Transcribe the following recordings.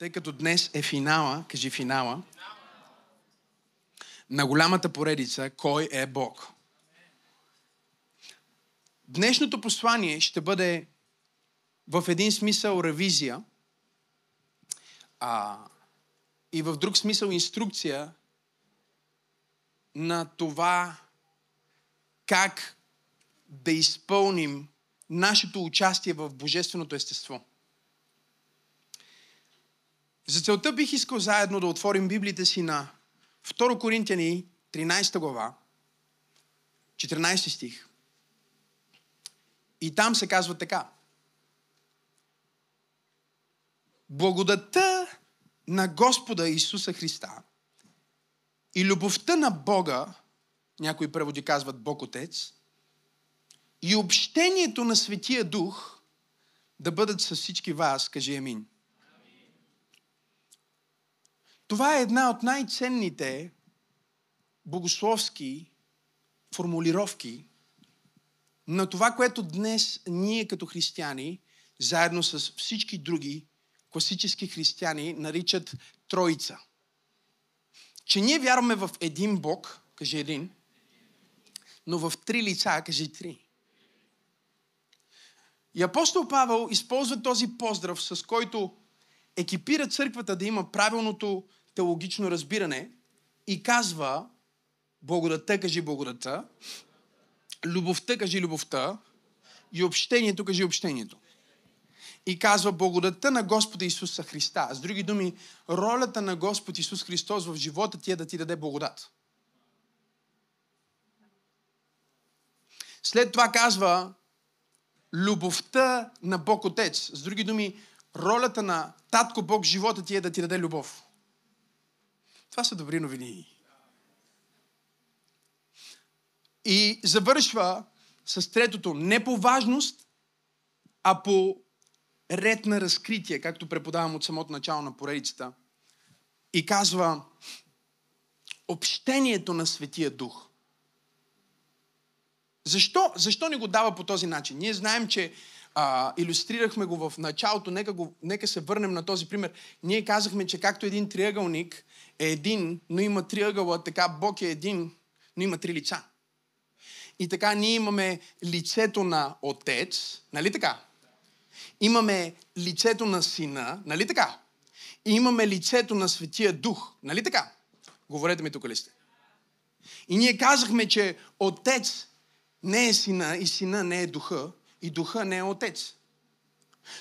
Тъй като днес е финала, кажи финала, на голямата поредица Кой е Бог. Днешното послание ще бъде в един смисъл ревизия а, и в друг смисъл инструкция на това как да изпълним нашето участие в Божественото естество. За целта бих искал заедно да отворим Библията си на 2 Коринтияни 13 глава, 14 стих. И там се казва така. Благодата на Господа Исуса Христа и любовта на Бога, някои преводи казват Бог Отец, и общението на Светия Дух да бъдат с всички вас, кажи Амин. Това е една от най-ценните богословски формулировки на това, което днес ние като християни, заедно с всички други класически християни, наричат Троица. Че ние вярваме в един Бог, кажи един, но в три лица, кажи три. И апостол Павел използва този поздрав, с който екипира църквата да има правилното теологично разбиране и казва благодата, кажи благодата, любовта, кажи любовта и общението, кажи общението. И казва благодата на Господа Исуса Христа. С други думи, ролята на Господ Исус Христос в живота ти е да ти даде благодат. След това казва любовта на Бог Отец. С други думи, ролята на Татко Бог в живота ти е да ти даде любов. Това са добри новини. И завършва с третото, не по важност, а по ред на разкритие, както преподавам от самото начало на поредицата. И казва общението на Светия Дух. Защо, защо ни го дава по този начин? Ние знаем, че а, иллюстрирахме го в началото, нека, го, нека се върнем на този пример. Ние казахме, че както един триъгълник е един, но има триъгъла, така Бог е един, но има три лица. И така ние имаме лицето на Отец, нали така? Имаме лицето на Сина, нали така? И имаме лицето на Светия Дух, нали така? Говорете ми тук ли сте? И ние казахме, че Отец не е Сина и Сина не е Духа и Духа не е Отец.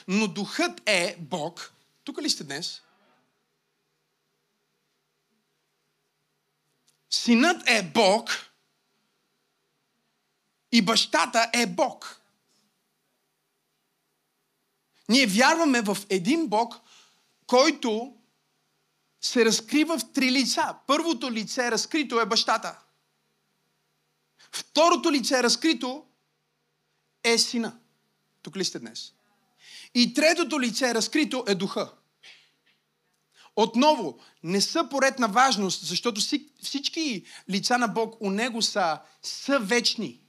Но Духът е Бог. Тук ли сте днес? Синът е Бог и бащата е Бог. Ние вярваме в един Бог, който се разкрива в три лица. Първото лице разкрито е бащата. Второто лице разкрито е сина. Тук ли сте днес? И третото лице разкрито е духа. Отново, не са поред на важност, защото всички лица на Бог у Него са, са вечни.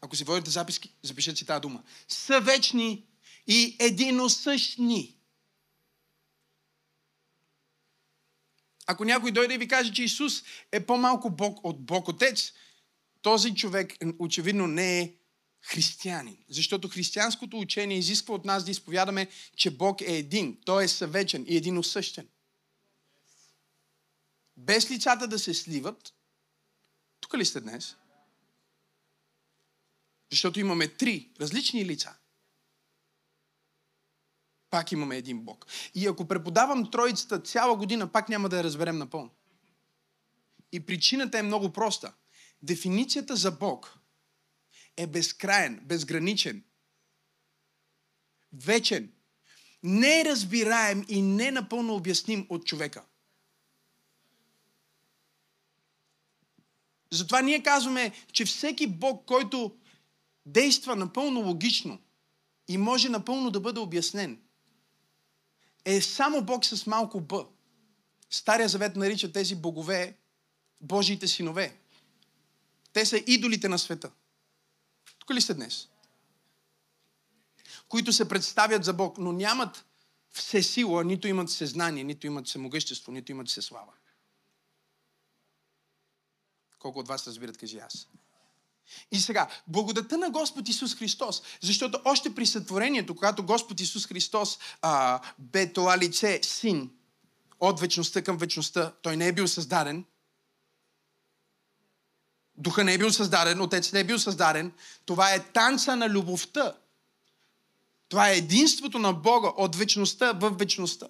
Ако си водите записки, запишете си тази дума. Са вечни и единосъщни. Ако някой дойде и ви каже, че Исус е по-малко Бог от Бог Отец, този човек очевидно не е християнин. Защото християнското учение изисква от нас да изповядаме, че Бог е един. Той е съвечен и единосъщен. Без лицата да се сливат, тук ли сте днес? Защото имаме три различни лица. Пак имаме един Бог. И ако преподавам Троицата цяла година, пак няма да я разберем напълно. И причината е много проста. Дефиницията за Бог е безкраен, безграничен, вечен, неразбираем и не напълно обясним от човека. Затова ние казваме, че всеки Бог, който действа напълно логично и може напълно да бъде обяснен, е само Бог с малко Б. Стария завет нарича тези богове Божиите синове. Те са идолите на света. Тук ли сте днес? Които се представят за Бог, но нямат все сила, нито имат съзнание, нито имат всемогъщество, нито имат все слава. Колко от вас разбират, кажи аз. И сега, благодата на Господ Исус Христос, защото още при сътворението, когато Господ Исус Христос а, бе това лице, син, от вечността към вечността, той не е бил създаден, Духа не е бил създаден, Отец не е бил създаден. Това е танца на любовта. Това е единството на Бога от вечността в вечността.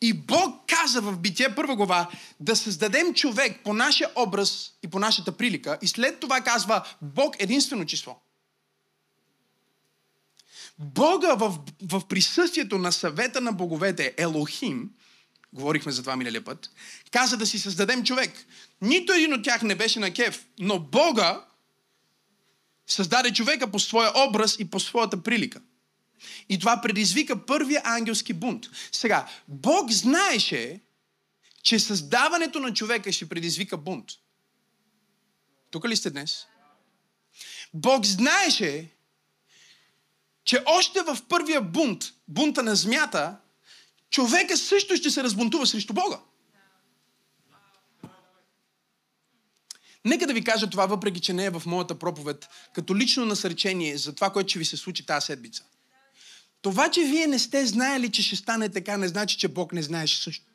И Бог каза в Битие първа глава да създадем човек по нашия образ и по нашата прилика. И след това казва Бог единствено число. Бога в, в присъствието на съвета на боговете Елохим, говорихме за това миналия път, каза да си създадем човек. Нито един от тях не беше на кеф, но Бога създаде човека по своя образ и по своята прилика. И това предизвика първия ангелски бунт. Сега, Бог знаеше, че създаването на човека ще предизвика бунт. Тук ли сте днес? Бог знаеше, че още в първия бунт, бунта на змята, човека също ще се разбунтува срещу Бога. Нека да ви кажа това, въпреки че не е в моята проповед, като лично насърчение за това, което ще ви се случи тази седмица. Това, че вие не сте знаели, че ще стане така, не значи, че Бог не знаеше също.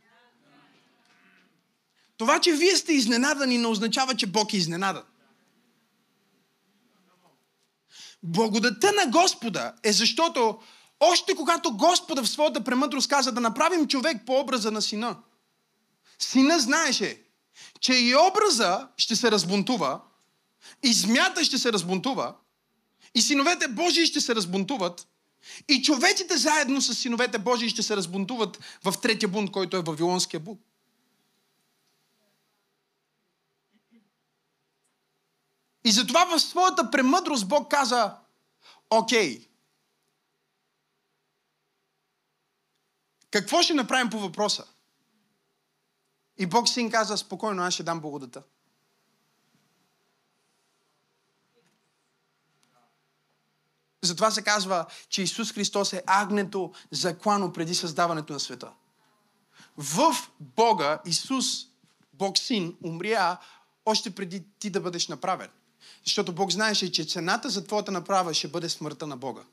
Това, че вие сте изненадани, не означава, че Бог е изненадан. Благодата на Господа е защото още когато Господа в своята премъдрост каза да направим човек по образа на сина, сина знаеше, че и образа ще се разбунтува, и змята ще се разбунтува, и синовете Божии ще се разбунтуват, и човеците заедно с синовете Божии ще се разбунтуват в третия бунт, който е Вавилонския бунт. И затова в своята премъдрост Бог каза, окей, какво ще направим по въпроса? И Бог си им каза, спокойно, аз ще дам благодата. Затова се казва, че Исус Христос е агнето заклано преди създаването на света. В Бога Исус, Бог Син, умря още преди ти да бъдеш направен. Защото Бог знаеше, че цената за твоята направа ще бъде смъртта на Бога.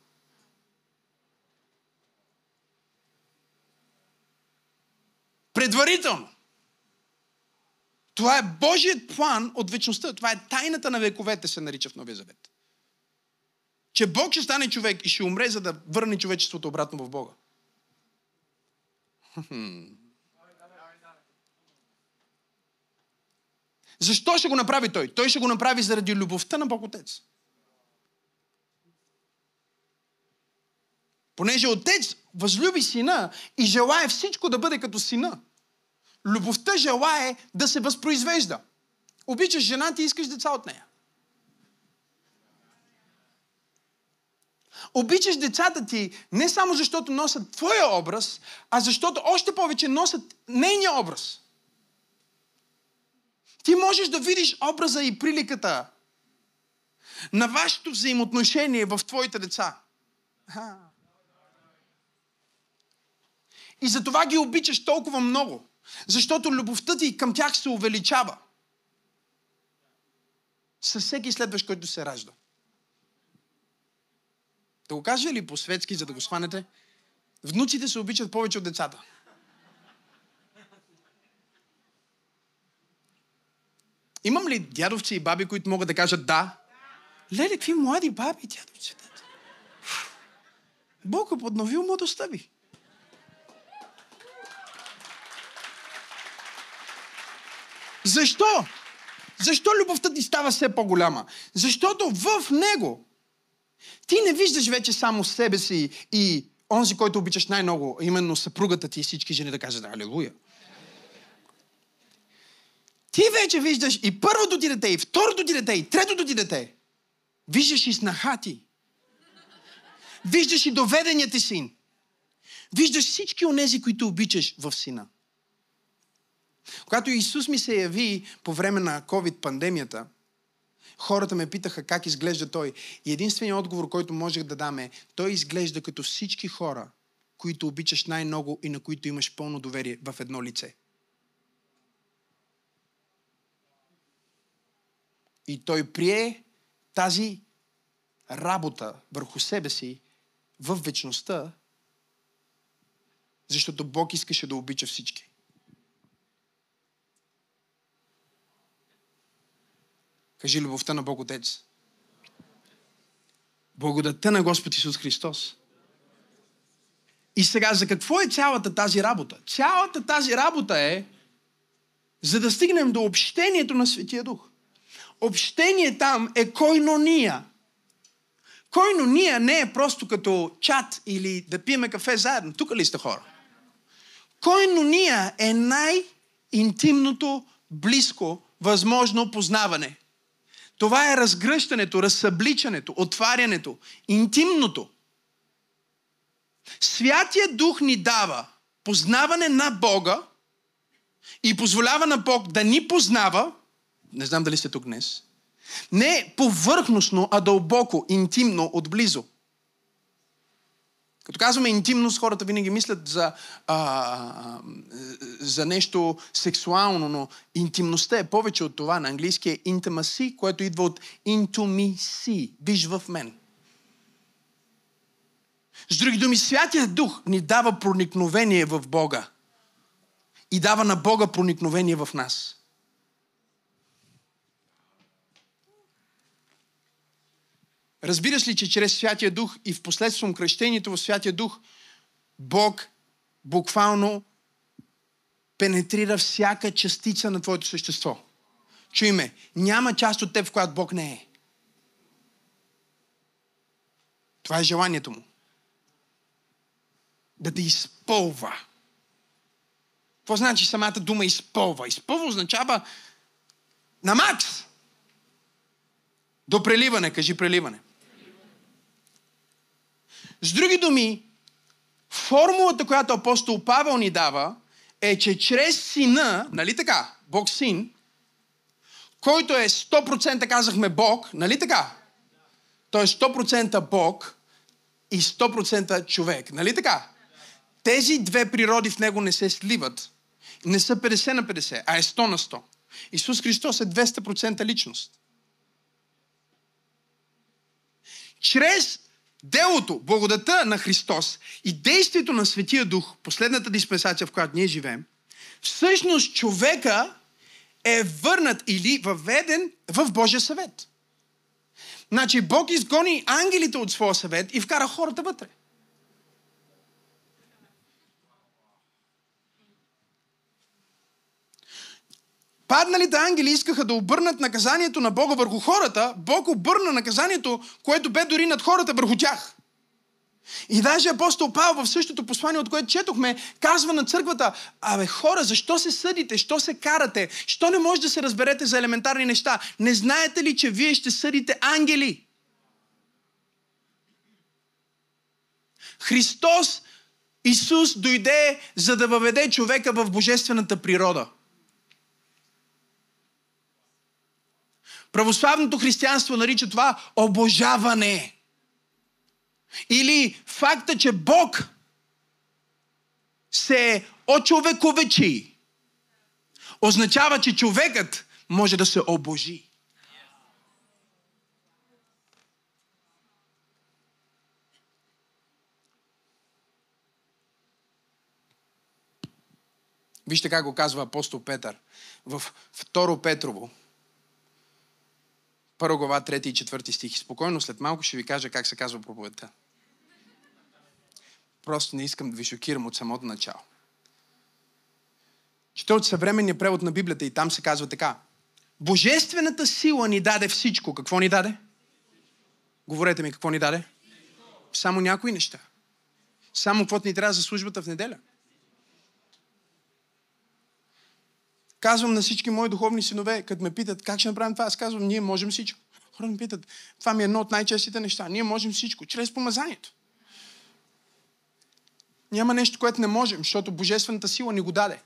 Предварително. Това е Божият план от вечността. Това е тайната на вековете, се нарича в Новия Завет че Бог ще стане човек и ще умре, за да върне човечеството обратно в Бога. Защо ще го направи той? Той ще го направи заради любовта на Бог Отец. Понеже Отец възлюби сина и желая всичко да бъде като сина. Любовта желае да се възпроизвежда. Обичаш жена ти, искаш деца от нея. Обичаш децата ти не само защото носят твоя образ, а защото още повече носят нейния образ. Ти можеш да видиш образа и приликата на вашето взаимоотношение в твоите деца. И затова ги обичаш толкова много. Защото любовта ти към тях се увеличава. Със всеки следващ, който се ражда. Да го кажа ли по-светски, за да го схванете? Внуците се обичат повече от децата. Имам ли дядовци и баби, които могат да кажат да? Леле, какви млади баби дядовци. Бог е подновил младостта ви. Защо? Защо любовта ти става все по-голяма? Защото в него ти не виждаш вече само себе си и онзи, който обичаш най-много, именно съпругата ти и всички жени да кажат Алелуя. Ти вече виждаш и първото ти дете, и второто ти дете, и третото ти дете. Виждаш и снаха ти. Виждаш и доведения ти син. Виждаш всички онези, които обичаш в сина. Когато Исус ми се яви по време на COVID-пандемията, Хората ме питаха как изглежда той. И единственият отговор, който можех да дам е, той изглежда като всички хора, които обичаш най-много и на които имаш пълно доверие в едно лице. И той прие тази работа върху себе си в вечността, защото Бог искаше да обича всички. Кажи любовта на Бог Отец. Благодата на Господ Исус Христос. И сега, за какво е цялата тази работа? Цялата тази работа е, за да стигнем до общението на Светия Дух. Общение там е койнония. Койнония не е просто като чат или да пиеме кафе заедно. Тук ли сте хора? Койнония е най-интимното, близко, възможно познаване. Това е разгръщането, разсъбличането, отварянето, интимното. Святия Дух ни дава познаване на Бога и позволява на Бог да ни познава, не знам дали сте тук днес, не повърхностно, а дълбоко, интимно, отблизо. Като казваме интимност, хората винаги мислят за, а, за нещо сексуално, но интимността е повече от това. На английски е intimacy, което идва от see. Виж в мен. С други думи, Святия Дух ни дава проникновение в Бога. И дава на Бога проникновение в нас. Разбираш ли, че чрез Святия Дух и в последствие кръщението в Святия Дух, Бог буквално пенетрира всяка частица на твоето същество. Чуй ме, няма част от теб, в която Бог не е. Това е желанието му. Да те изпълва. Какво значи самата дума изпълва? Изпълва означава на макс. До преливане, кажи преливане. С други думи, формулата, която апостол Павел ни дава, е, че чрез сина, нали така, Бог син, който е 100% казахме Бог, нали така? Той е 100% Бог и 100% човек, нали така? Тези две природи в него не се сливат. Не са 50 на 50, а е 100 на 100. Исус Христос е 200% личност. Чрез делото, благодата на Христос и действието на Светия Дух, последната диспенсация, в която ние живеем, всъщност човека е върнат или въведен в Божия съвет. Значи Бог изгони ангелите от своя съвет и вкара хората вътре. Падналите ангели искаха да обърнат наказанието на Бога върху хората, Бог обърна наказанието, което бе дори над хората върху тях. И даже апостол Павел в същото послание, от което четохме, казва на църквата, абе хора, защо се съдите, що се карате, що не може да се разберете за елементарни неща? Не знаете ли, че вие ще съдите ангели? Христос, Исус дойде, за да въведе човека в божествената природа. Православното християнство нарича това обожаване. Или факта, че Бог се очовековечи, означава, че човекът може да се обожи. Вижте как го казва апостол Петър в 2 Петрово, Първа глава, 3 и 4 стих. Спокойно, след малко ще ви кажа как се казва проповедта. Просто не искам да ви шокирам от самото начало. Чета от съвременния превод на Библията и там се казва така. Божествената сила ни даде всичко. Какво ни даде? Говорете ми, какво ни даде? Само някои неща. Само каквото ни трябва за службата в неделя. Казвам на всички мои духовни синове, като ме питат как ще направим това, аз казвам, ние можем всичко. Хора ми питат, това ми е едно от най-честите неща. Ние можем всичко, чрез помазанието. Няма нещо, което не можем, защото Божествената сила ни го даде.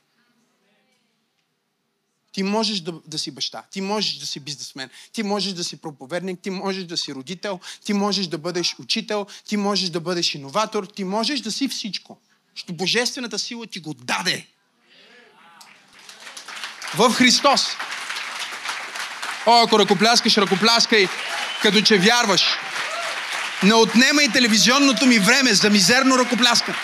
Ти можеш да, да си баща, ти можеш да си бизнесмен, ти можеш да си проповедник, ти можеш да си родител, ти можеш да бъдеш учител, ти можеш да бъдеш иноватор, ти можеш да си всичко. Защото Божествената сила ти го даде. В Христос. О, ако ръкопляскаш, ръкопляскай, като че вярваш. Не отнемай телевизионното ми време за мизерно ръкопляскане.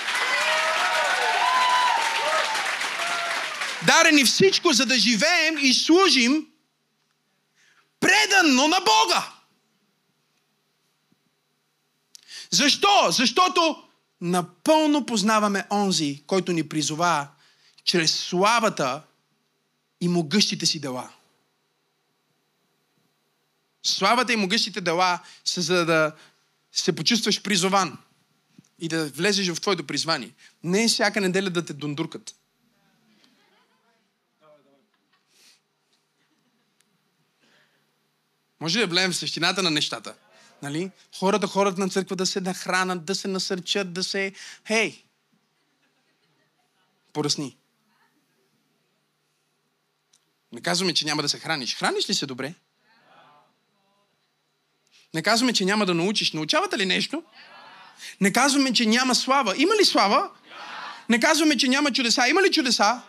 Даде ни всичко, за да живеем и служим преданно на Бога. Защо? Защото напълно познаваме онзи, който ни призова чрез славата и могъщите си дела. Славата и могъщите дела са за да се почувстваш призован и да влезеш в твоето призвание. Не е всяка неделя да те дундуркат. Може да влеем в същината на нещата. Нали? Хората, хората на църква да се нахранат, да се насърчат, да се... Хей! Поръсни. Не казваме, че няма да се храниш. Храниш ли се добре? Не казваме, че няма да научиш. Научавате ли нещо? Не казваме, че няма слава. Има ли слава? Не казваме, че няма чудеса. Има ли чудеса?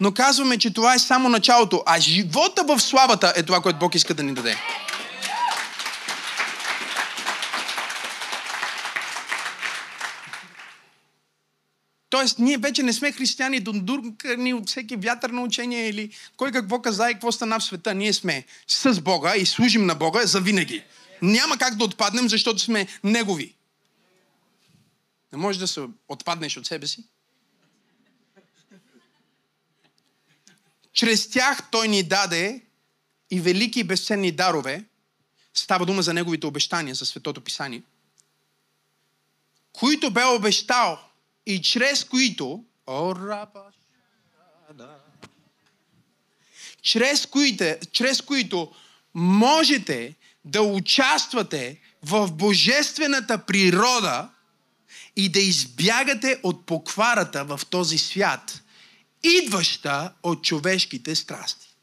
Но казваме, че това е само началото. А живота в славата е това, което Бог иска да ни даде. Тоест, ние вече не сме християни, дондуркани от всеки вятър на учение или кой какво каза и какво стана в света. Ние сме с Бога и служим на Бога за винаги. Няма как да отпаднем, защото сме Негови. Не можеш да се отпаднеш от себе си. Чрез тях Той ни даде и велики и безценни дарове. Става дума за Неговите обещания за Светото Писание. Които бе обещал и чрез които чрез които, чрез които можете да участвате в божествената природа и да избягате от покварата в този свят, идваща от човешките страсти.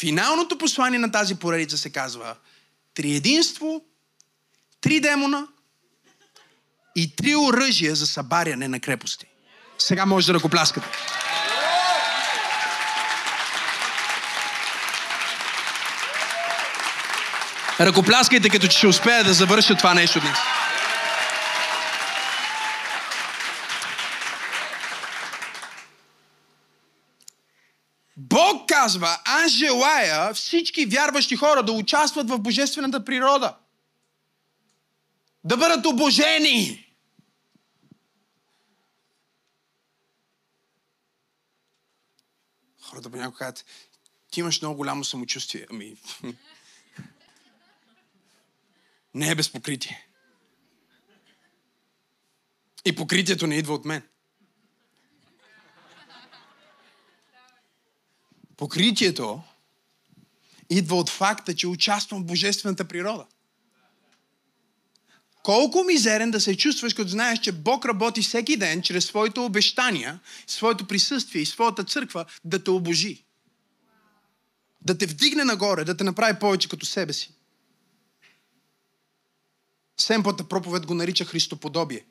Финалното послание на тази поредица се казва Триединство, три демона и три оръжия за събаряне на крепости. Сега може да ръкопляскате. Ръкопляскайте, като че ще успея да завърша това нещо днес. Бог казва, аз желая всички вярващи хора да участват в божествената природа. Да бъдат обожени. Хората понякога казват, ти имаш много голямо самочувствие. Ами, не е без покритие. И покритието не идва от мен. Покритието идва от факта, че участвам в божествената природа. Колко мизерен да се чувстваш, като знаеш, че Бог работи всеки ден чрез своите обещания, своето присъствие и своята църква да те обожи. Да те вдигне нагоре, да те направи повече като себе си. Семпата проповед го нарича Христоподобие.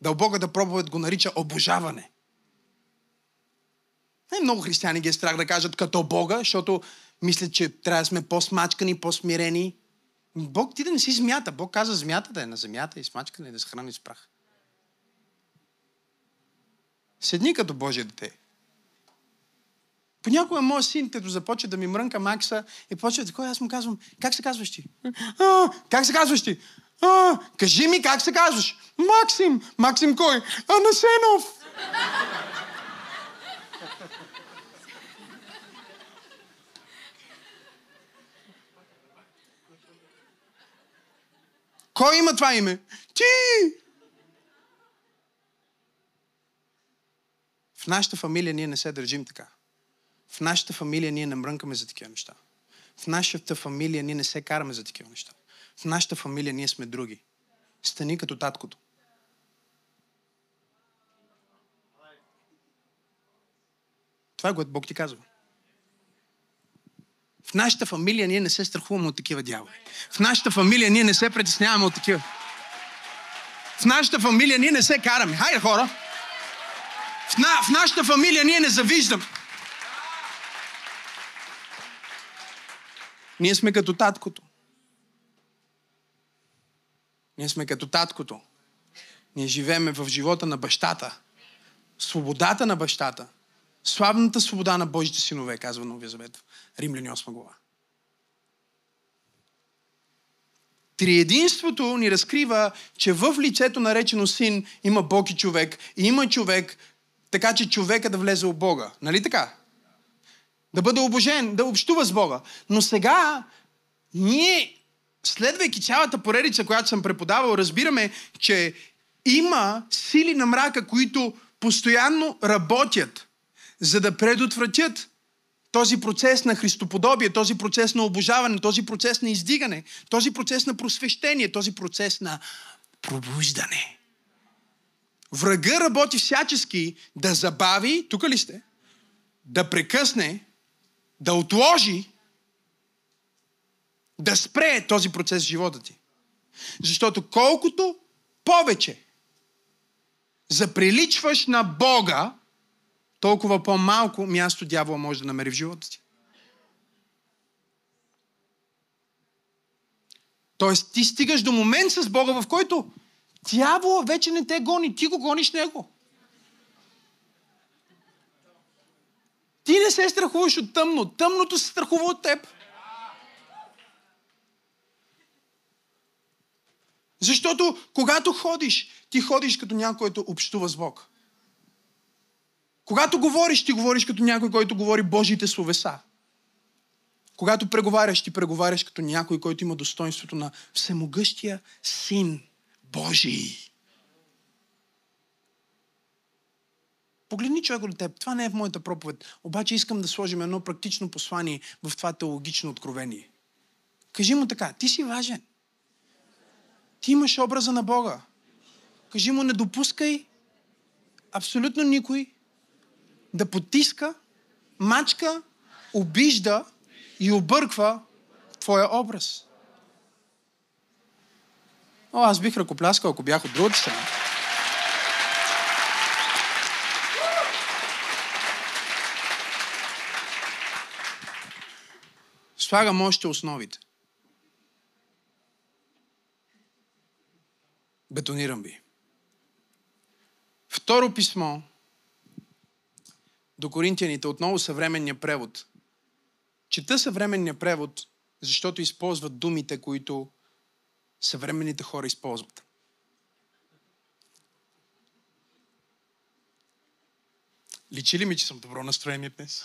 Дълбоката проповед го нарича обожаване. Не много християни ги е страх да кажат като Бога, защото мислят, че трябва да сме по-смачкани, по-смирени. Бог ти да не си змята. Бог каза змята да е на земята и смачкане да се храни с прах. Седни като Божие дете. Понякога моят син, като започва да ми мрънка Макса и почва такова, аз му казвам, как се казваш ти? А, как се казваш ти? А, кажи ми как се казваш. Максим. Максим кой? Анасенов. Кой има това име? Ти! В нашата фамилия ние не се държим така. В нашата фамилия ние не мрънкаме за такива неща. В нашата фамилия ние не се караме за такива неща. В нашата фамилия ние сме други. Стани като таткото. Това е което Бог ти казва. В нашата фамилия ние не се страхуваме от такива дяволи. В нашата фамилия ние не се притесняваме от такива. В нашата фамилия ние не се караме. Хайде, хора! В, на, в нашата фамилия ние не завиждаме. Ние сме като таткото. Ние сме като таткото. Ние живееме в живота на бащата. Свободата на бащата. Славната свобода на Божите синове, казва Новия Завет. Римляни 8 глава. Триединството ни разкрива, че в лицето наречено син има Бог и човек. И има човек, така че човека да влезе в Бога. Нали така? Да бъде обожен, да общува с Бога. Но сега ние, следвайки цялата поредица, която съм преподавал, разбираме, че има сили на мрака, които постоянно работят, за да предотвратят този процес на христоподобие, този процес на обожаване, този процес на издигане, този процес на просвещение, този процес на пробуждане. Врага работи всячески да забави, тук ли сте? Да прекъсне, да отложи, да спре този процес в живота ти. Защото колкото повече заприличваш на Бога, толкова по-малко място дявола може да намери в живота ти. Тоест, ти стигаш до момент с Бога, в който дявола вече не те гони, ти го гониш него. Ти не се страхуваш от тъмно, тъмното се страхува от теб. Защото когато ходиш, ти ходиш като някой, който общува с Бог. Когато говориш, ти говориш като някой, който говори Божиите словеса. Когато преговаряш, ти преговаряш като някой, който има достоинството на всемогъщия Син Божий. Погледни човек от теб. Това не е в моята проповед. Обаче искам да сложим едно практично послание в това теологично откровение. Кажи му така. Ти си важен. Ти имаш образа на Бога. Кажи му, не допускай абсолютно никой да потиска, мачка, обижда и обърква твоя образ. О, аз бих ръкопляскал, ако бях от другата страна. Слагам още основите. Бетонирам ви. Второ писмо до Коринтияните, отново съвременния превод. Чета съвременния превод, защото използват думите, които съвременните хора използват. Личи ли ми, че съм добро настроение днес?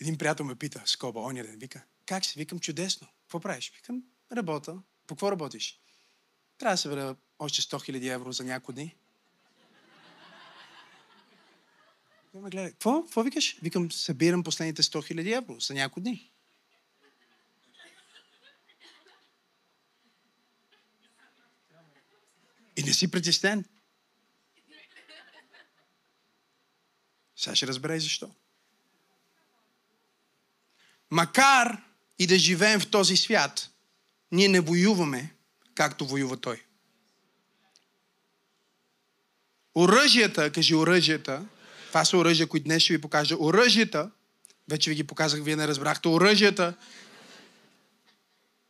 Един приятел ме пита, скоба, оня ден, вика, как си? Викам, чудесно. Какво правиш? Викам, работа. По какво работиш? Трябва да се още 100 000 евро за някои дни. ме гледа. Какво? Какво викаш? Викам, събирам последните 100 000 евро за някои дни. И не си притеснен. Сега ще разбере защо. Макар и да живеем в този свят, ние не воюваме, както воюва той. Оръжията, кажи оръжията, това са оръжия, които днес ще ви покажа. Оръжията, вече ви ги показах, вие не разбрахте, оръжията,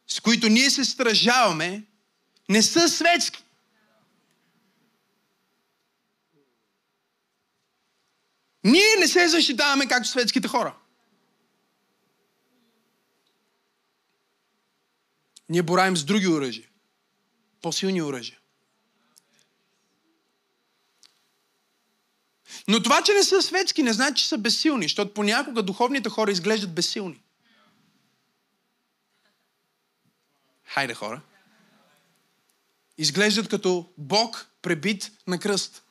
с които ние се стражаваме, не са светски. Ние не се защитаваме както светските хора. Ние боравим с други оръжия. По-силни оръжия. Но това, че не са светски, не значи, че са безсилни, защото понякога духовните хора изглеждат безсилни. Хайде, хора. Изглеждат като Бог пребит на кръст.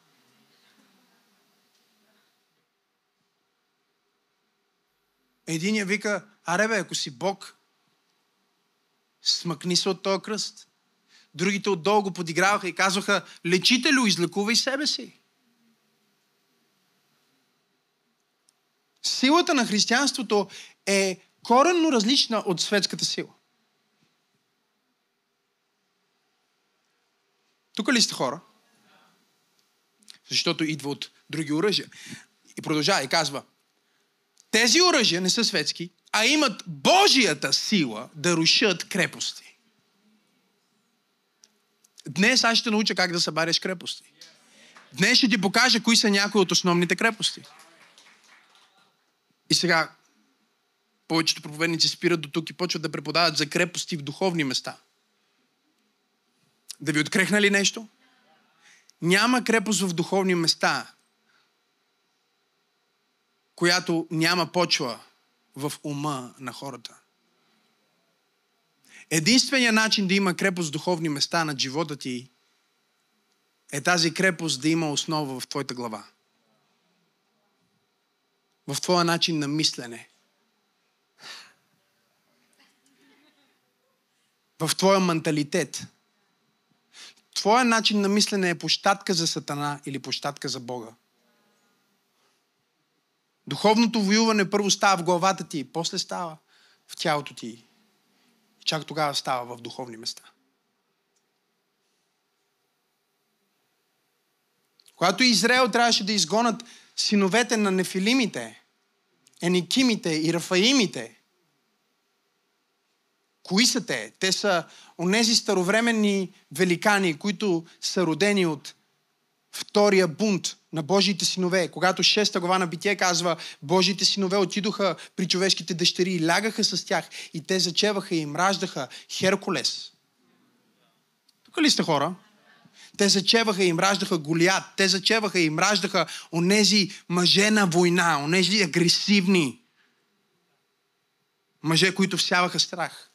Единия вика, аре бе, ако си Бог, смъкни се от този кръст. Другите отдолу го подиграваха и казваха, лечителю, излекувай себе си. Силата на християнството е коренно различна от светската сила. Тук ли сте хора? Защото идва от други оръжия. И продължава и казва, тези оръжия не са светски, а имат Божията сила да рушат крепости. Днес аз ще науча как да събаряш крепости. Днес ще ти покажа кои са някои от основните крепости. И сега повечето проповедници спират до тук и почват да преподават за крепости в духовни места. Да ви открехна ли нещо? Няма крепост в духовни места, която няма почва в ума на хората. Единственият начин да има крепост в духовни места на живота ти е тази крепост да има основа в твоята глава. В твоя начин на мислене. В твоя менталитет. Твоя начин на мислене е площадка за Сатана или площадка за Бога. Духовното воюване първо става в главата ти, после става в тялото ти. Чак тогава става в духовни места. Когато Израел трябваше да изгонат синовете на нефилимите, еникимите и рафаимите, кои са те? Те са онези старовременни великани, които са родени от втория бунт на Божиите синове. Когато шеста глава на Битие казва, Божиите синове отидоха при човешките дъщери и лягаха с тях и те зачеваха и им раждаха Херкулес. Тук ли сте хора? Те зачеваха и им раждаха Голият. Те зачеваха и им раждаха онези мъже на война, онези агресивни мъже, които всяваха страх.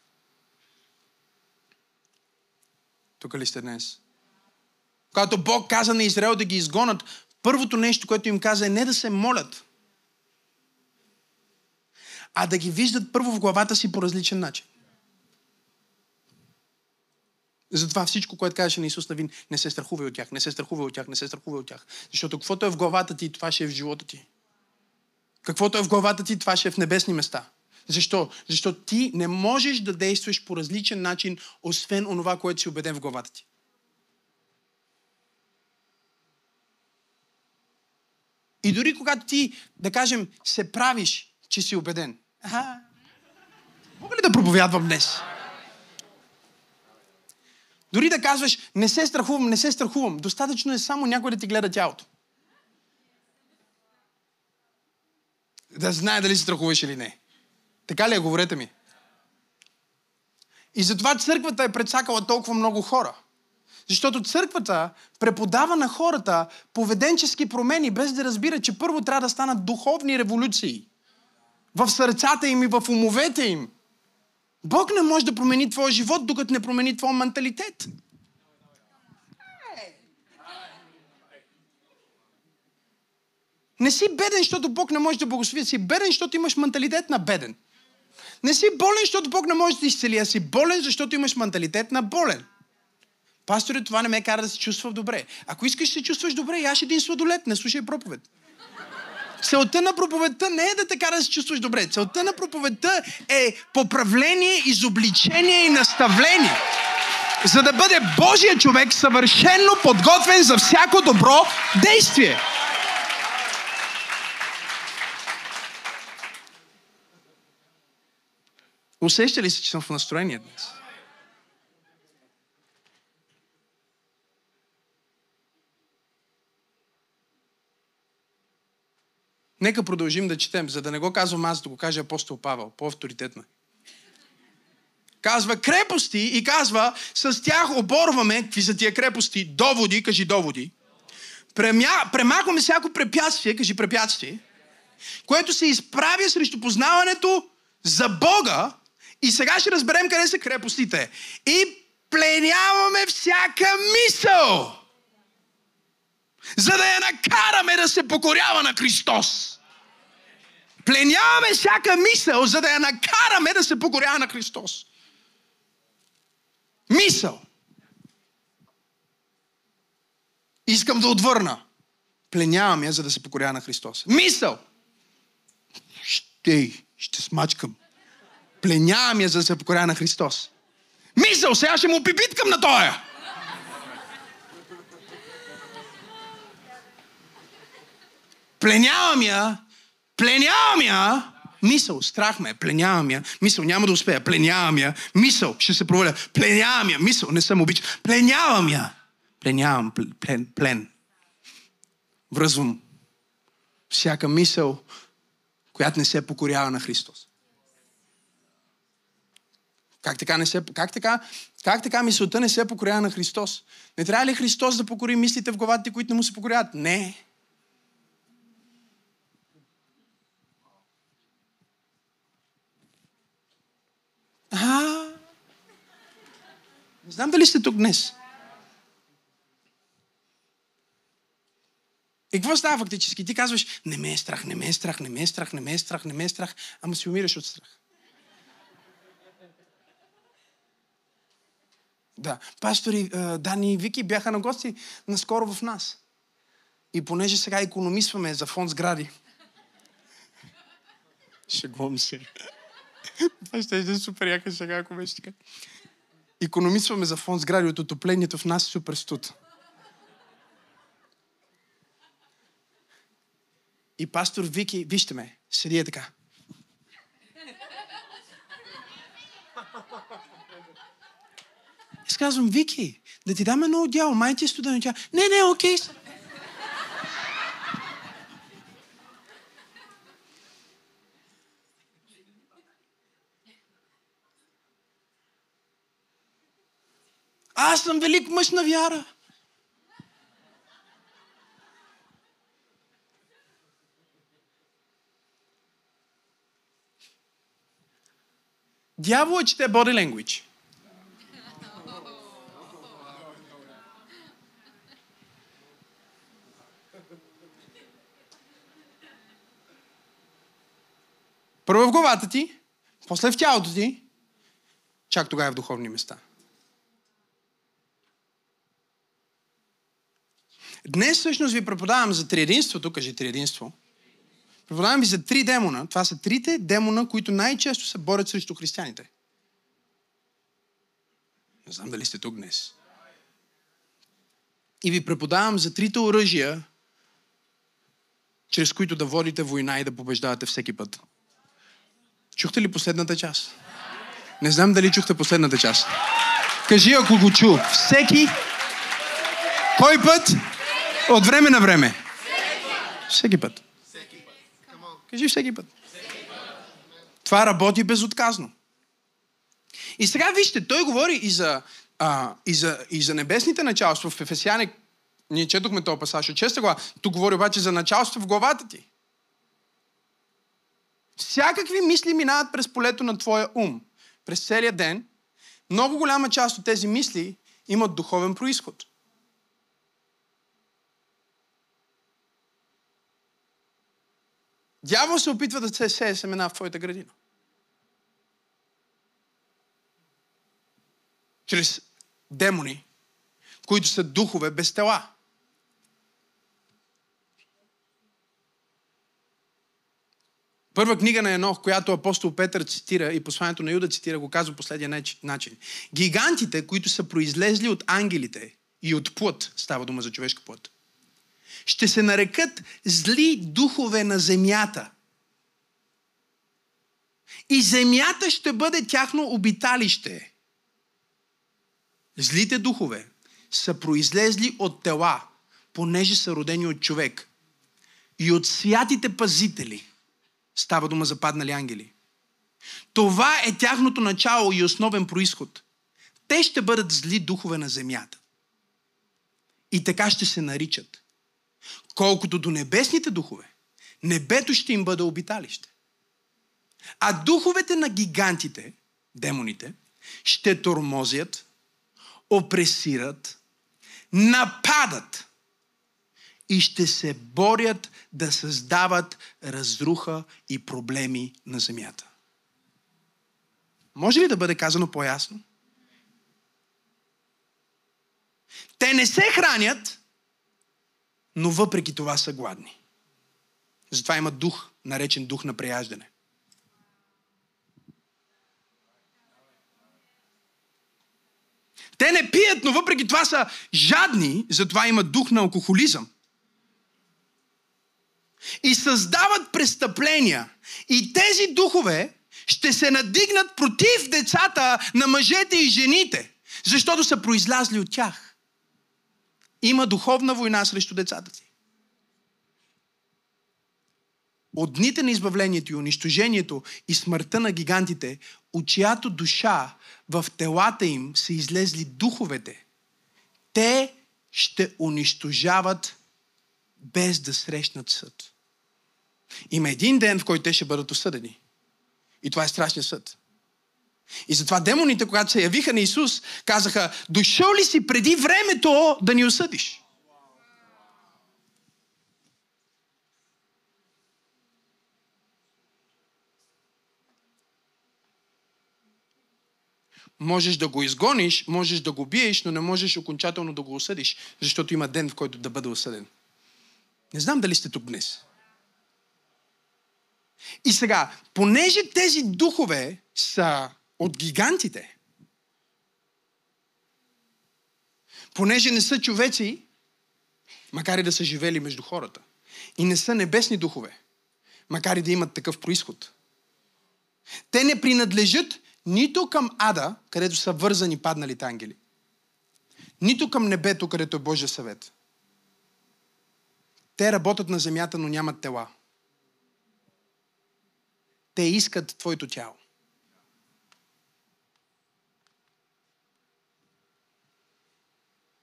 Тук ли сте днес? Когато Бог каза на Израел да ги изгонат, първото нещо, което им каза е не да се молят, а да ги виждат първо в главата си по различен начин. Затова всичко, което казваше на Исус Навин, не се страхувай от тях, не се страхувай от тях, не се страхувай от тях. Защото каквото е в главата ти, това ще е в живота ти. Каквото е в главата ти, това ще е в небесни места. Защо? Защото ти не можеш да действаш по различен начин, освен онова, което си убеден в главата ти. И дори когато ти, да кажем, се правиш, че си убеден. Аха. Мога ли да проповядвам днес? Дори да казваш, не се страхувам, не се страхувам. Достатъчно е само някой да ти гледа тялото. Да знае дали се страхуваш или не. Така ли е? Говорете ми. И затова църквата е предсакала толкова много хора. Защото църквата преподава на хората поведенчески промени, без да разбира, че първо трябва да станат духовни революции в сърцата им и в умовете им. Бог не може да промени твоя живот, докато не промени твоя менталитет. Не си беден, защото Бог не може да благослови. Си беден, защото имаш менталитет на беден. Не си болен, защото Бог не може да изцели, а си болен, защото имаш менталитет на болен. Пасторе, това не ме кара да се чувствам добре. Ако искаш да се чувстваш добре, яш един сладолет, не слушай проповед. Целта на проповедта не е да те кара да се чувстваш добре. Целта на проповедта е поправление, изобличение и наставление. За да бъде Божия човек съвършенно подготвен за всяко добро действие. Усеща ли се, че съм в настроение днес? Нека продължим да четем, за да не го казвам аз, да го каже апостол Павел, по-авторитетно. Казва крепости и казва, с тях оборваме, какви са тия крепости, доводи, кажи доводи. Премя, премахваме всяко препятствие, кажи препятствие, което се изправя срещу познаването за Бога и сега ще разберем къде са крепостите. И пленяваме всяка мисъл за да я накараме да се покорява на Христос. Пленяваме всяка мисъл, за да я накараме да се покорява на Христос. Мисъл. Искам да отвърна. Пленявам я, за да се покорява на Христос. Мисъл. Ще, ще смачкам. Пленявам я, за да се покорява на Христос. Мисъл, сега ще му пипиткам на тоя. Пленявам я, пленявам я, мисъл, страх ме, пленявам я, мисъл, няма да успея, пленявам я, мисъл, ще се проваля, пленявам я, мисъл, не съм обичал, пленявам я, пленявам, плен, плен. Връзвам всяка мисъл, която не се покорява на Христос. Как така, не се, как, така, как така мисълта не се покорява на Христос? Не трябва ли Христос да покори мислите в главата ти, които не му се покоряват? Не. А, не знам дали сте тук днес. И какво става фактически? Ти казваш, не ме е страх, не ме е страх, не ме е страх, не ме е страх, не ме е страх, ама си умираш от страх. Да. Пастори Дани и Вики бяха на гости наскоро в нас. И понеже сега економисваме за фонд сгради. Шегувам се. Това ще е супер яка шега, ако беше така. Економисваме за фонд сгради от отоплението в нас е супер студ. И пастор Вики, вижте ме, седи е така. Аз казвам, Вики, да ти дам едно отдяло, май ти е студено. Тя, не, не, окей. Okay. Аз съм велик мъж на вяра. Дявол е чете body language. Първо в главата ти, после в тялото ти, чак тогава в духовни места. Днес всъщност ви преподавам за триединството, кажи триединство. Преподавам ви за три демона. Това са трите демона, които най-често се борят срещу християните. Не знам дали сте тук днес. И ви преподавам за трите оръжия, чрез които да водите война и да побеждавате всеки път. Чухте ли последната част? Не знам дали чухте последната част. Кажи, ако го чу. Всеки. Кой път? От време на време. Всеки път. Кажи всеки път. Това работи безотказно. И сега вижте, той говори и за, а, и за, и за небесните началства в Ефесяне. Ние четохме този пасаж от честа глава. Тук говори обаче за началство в главата ти. Всякакви мисли минават през полето на твоя ум. През целия ден. Много голяма част от тези мисли имат духовен происход. Дявол се опитва да се сее семена в твоята градина. Чрез демони, които са духове без тела. Първа книга на Енох, която апостол Петър цитира и посланието на Юда цитира, го казва последния начин. Гигантите, които са произлезли от ангелите и от плът, става дума за човешка плът, ще се нарекат зли духове на земята. И земята ще бъде тяхно обиталище. Злите духове са произлезли от тела, понеже са родени от човек. И от святите пазители става дума за паднали ангели. Това е тяхното начало и основен происход. Те ще бъдат зли духове на земята. И така ще се наричат. Колкото до небесните духове, небето ще им бъде обиталище. А духовете на гигантите, демоните, ще тормозят, опресират, нападат и ще се борят да създават разруха и проблеми на земята. Може ли да бъде казано по-ясно? Те не се хранят но въпреки това са гладни. Затова има дух, наречен дух на преяждане. Те не пият, но въпреки това са жадни, затова има дух на алкохолизъм. И създават престъпления. И тези духове ще се надигнат против децата на мъжете и жените, защото са произлязли от тях. Има духовна война срещу децата си. От дните на избавлението и унищожението и смъртта на гигантите, от чиято душа в телата им са излезли духовете, те ще унищожават без да срещнат съд. Има един ден, в който те ще бъдат осъдени. И това е страшният съд. И затова демоните, когато се явиха на Исус, казаха, дошъл ли си преди времето да ни осъдиш? Можеш да го изгониш, можеш да го биеш, но не можеш окончателно да го осъдиш, защото има ден, в който да бъде осъден. Не знам дали сте тук днес. И сега, понеже тези духове са от гигантите, понеже не са човеци, макар и да са живели между хората, и не са небесни духове, макар и да имат такъв происход. Те не принадлежат нито към ада, където са вързани падналите ангели, нито към небето, където е Божия съвет. Те работят на земята, но нямат тела. Те искат твоето тяло.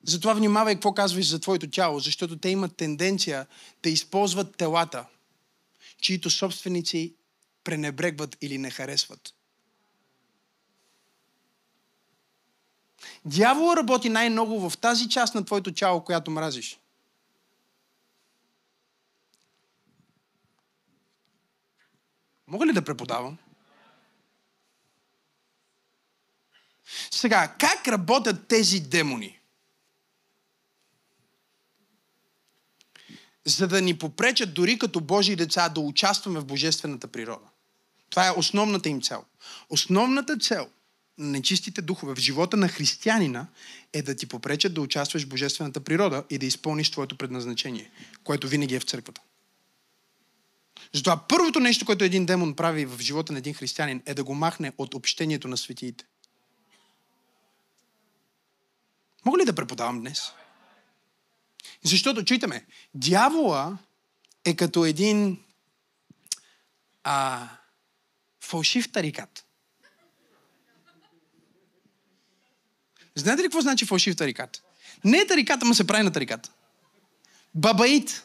Затова внимавай какво казваш за твоето тяло, защото те имат тенденция да използват телата, чието собственици пренебрегват или не харесват. Дявол работи най-много в тази част на твоето тяло, която мразиш. Мога ли да преподавам? Сега, как работят тези демони? За да ни попречат дори като Божии деца да участваме в божествената природа. Това е основната им цел. Основната цел на нечистите духове в живота на християнина е да ти попречат да участваш в божествената природа и да изпълниш твоето предназначение, което винаги е в църквата. Затова първото нещо, което един демон прави в живота на един християнин е да го махне от общението на светиите. Мога ли да преподавам днес? Защото, чуйте дявола е като един а, фалшив тарикат. Знаете ли какво значи фалшив тарикат? Не е тариката, ама се прави на тариката. Бабаит.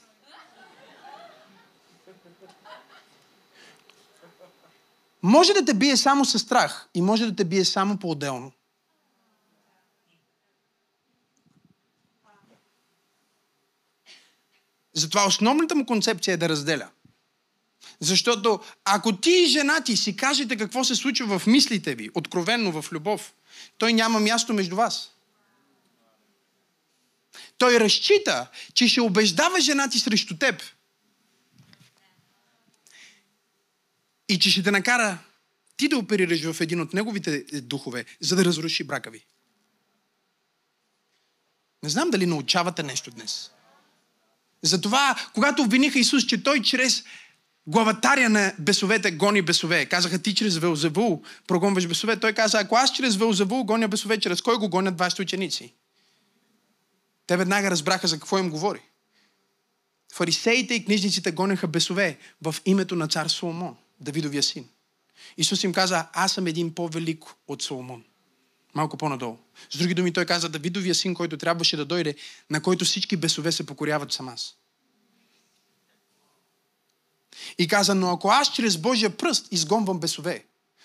Може да те бие само със страх и може да те бие само по-отделно. Затова основната му концепция е да разделя. Защото ако ти и жена ти си кажете какво се случва в мислите ви, откровенно в любов, той няма място между вас. Той разчита, че ще убеждава жена ти срещу теб. И че ще те накара ти да оперираш в един от неговите духове, за да разруши брака ви. Не знам дали научавате нещо днес. Затова, когато обвиниха Исус, че той чрез главатаря на бесовете гони бесове, казаха ти чрез Велзевул прогонваш бесове, той каза, ако аз чрез Велзевул гоня бесове, чрез кой го гонят вашите ученици? Те веднага разбраха за какво им говори. Фарисеите и книжниците гонеха бесове в името на цар Соломон. Давидовия син. Исус им каза, аз съм един по-велик от Соломон. Малко по-надолу. С други думи, той каза, Давидовия син, който трябваше да дойде, на който всички бесове се покоряват сам аз. И каза, но ако аз чрез Божия пръст изгонвам бесове,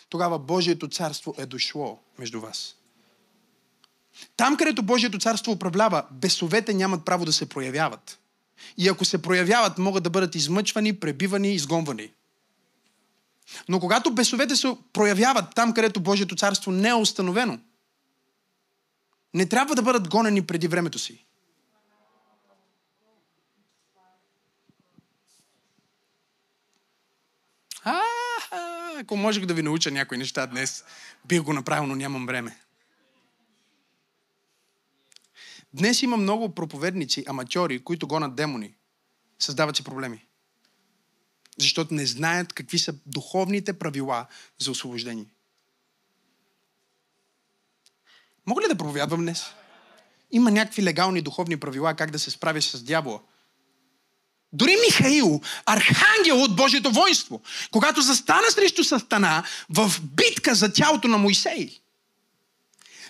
тогава Божието царство е дошло между вас. Там, където Божието царство управлява, бесовете нямат право да се проявяват. И ако се проявяват, могат да бъдат измъчвани, пребивани, изгонвани. Но когато бесовете се проявяват там, където Божието царство не е установено, не трябва да бъдат гонени преди времето си. А, ако можех да ви науча някои неща днес, бих го направил, но нямам време. Днес има много проповедници, аматьори, които гонат демони. Създават си проблеми. Защото не знаят какви са духовните правила за освобождение. Мога ли да проповядвам днес? Има някакви легални духовни правила как да се справиш с дявола. Дори Михаил, архангел от Божието воинство, когато застана срещу Сатана в битка за тялото на Моисей,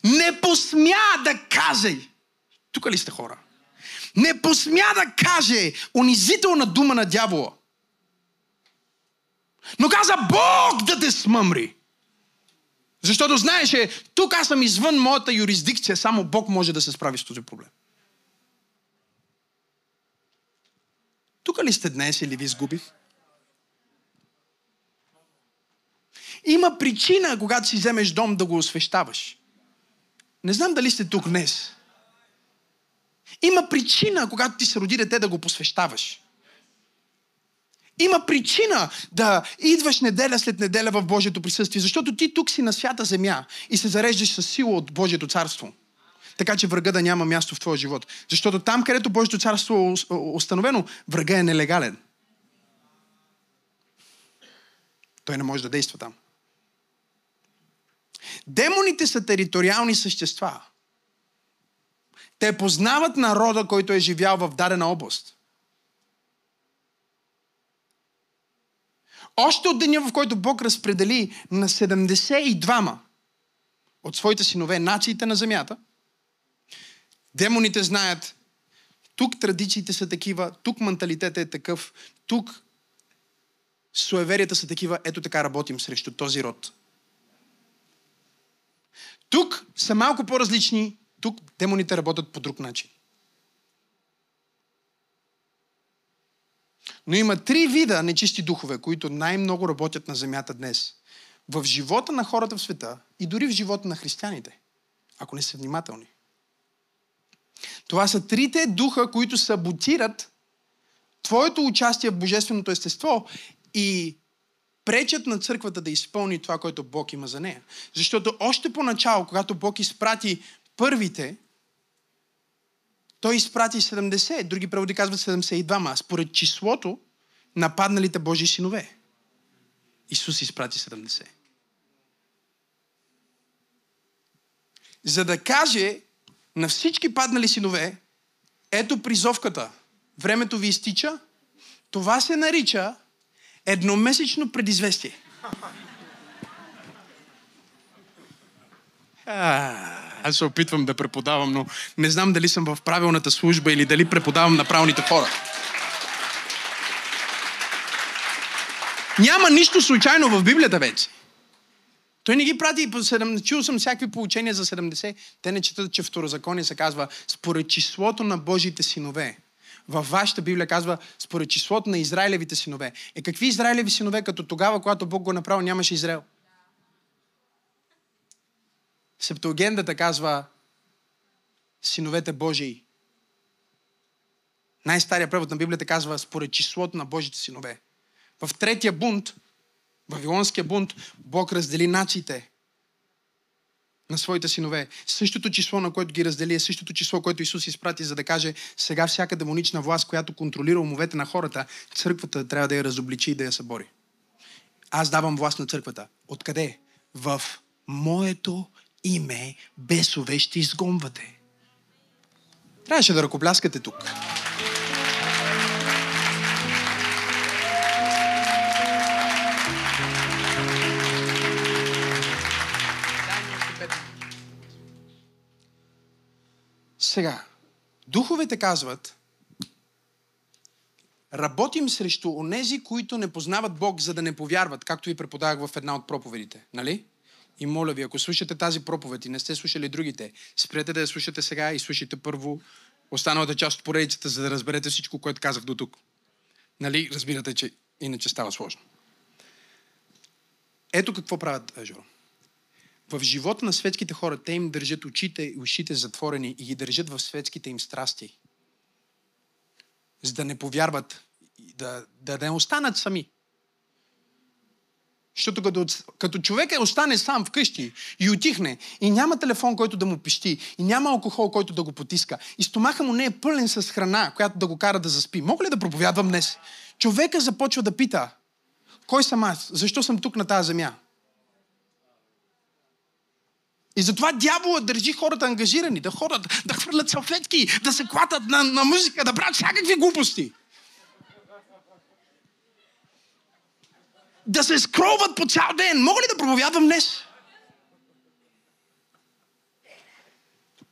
не посмя да каже, тук ли сте хора? Не посмя да каже унизителна дума на дявола. Но каза Бог да те смъмри. Защото знаеше, тук аз съм извън моята юрисдикция, само Бог може да се справи с този проблем. Тук ли сте днес или ви изгубих? Има причина, когато си вземеш дом да го освещаваш. Не знам дали сте тук днес. Има причина, когато ти се роди дете, да го посвещаваш. Има причина да идваш неделя след неделя в Божието присъствие, защото ти тук си на свята земя и се зареждаш с сила от Божието царство. Така че врага да няма място в твоя живот. Защото там, където Божието царство е установено, врага е нелегален. Той не може да действа там. Демоните са териториални същества. Те познават народа, който е живял в дадена област. Още от деня, в който Бог разпредели на 72 от своите синове нациите на земята, демоните знаят, тук традициите са такива, тук менталитетът е такъв, тук суеверията са такива, ето така работим срещу този род. Тук са малко по-различни, тук демоните работят по друг начин. Но има три вида нечисти духове, които най-много работят на земята днес. В живота на хората в света и дори в живота на християните, ако не са внимателни. Това са трите духа, които саботират твоето участие в божественото естество и пречат на църквата да изпълни това, което Бог има за нея. Защото още поначало, когато Бог изпрати първите, той изпрати 70, други преводи казват 72, ма според числото на падналите Божии синове. Исус изпрати 70. За да каже на всички паднали синове, ето призовката, времето ви изтича, това се нарича едномесечно предизвестие. Аз се опитвам да преподавам, но не знам дали съм в правилната служба или дали преподавам на правилните хора. Няма нищо случайно в Библията вече. Той не ги прати по 7. Чул съм всякакви получения за 70. Те не четат, че второзаконие се казва според числото на Божите синове. Във вашата Библия казва според числото на Израилевите синове. Е какви Израилеви синове, като тогава, когато Бог го направил, нямаше Израел? Септуагендата казва синовете Божии. Най-стария превод на Библията казва според числото на Божите синове. В третия бунт, Вавилонския бунт, Бог раздели нациите на своите синове. Същото число, на което ги раздели, е същото число, което Исус изпрати, за да каже сега всяка демонична власт, която контролира умовете на хората, църквата трябва да я разобличи и да я събори. Аз давам власт на църквата. Откъде? В моето име бесове ще изгонвате. Трябваше да ръкопляскате тук. Сега, духовете казват, работим срещу онези, които не познават Бог, за да не повярват, както ви преподавах в една от проповедите. Нали? И моля ви, ако слушате тази проповед и не сте слушали другите, спрете да я слушате сега и слушайте първо останалата част от поредицата, за да разберете всичко, което казах до тук. Нали? Разбирате, че иначе става сложно. Ето какво правят, Жоро. В живота на светските хора те им държат очите и ушите затворени и ги държат в светските им страсти. За да не повярват, да, да не останат сами. Защото като, като човек е остане сам вкъщи и отихне, и няма телефон, който да му пищи, и няма алкохол, който да го потиска, и стомаха му не е пълен с храна, която да го кара да заспи. Мога ли да проповядвам днес? Човека започва да пита, кой съм аз? Защо съм тук на тази земя? И затова дявола държи хората ангажирани, да ходят, да хвърлят салфетки, да се клатат на, на музика, да правят всякакви глупости. Да се скроват по цял ден. Мога ли да проповядвам днес?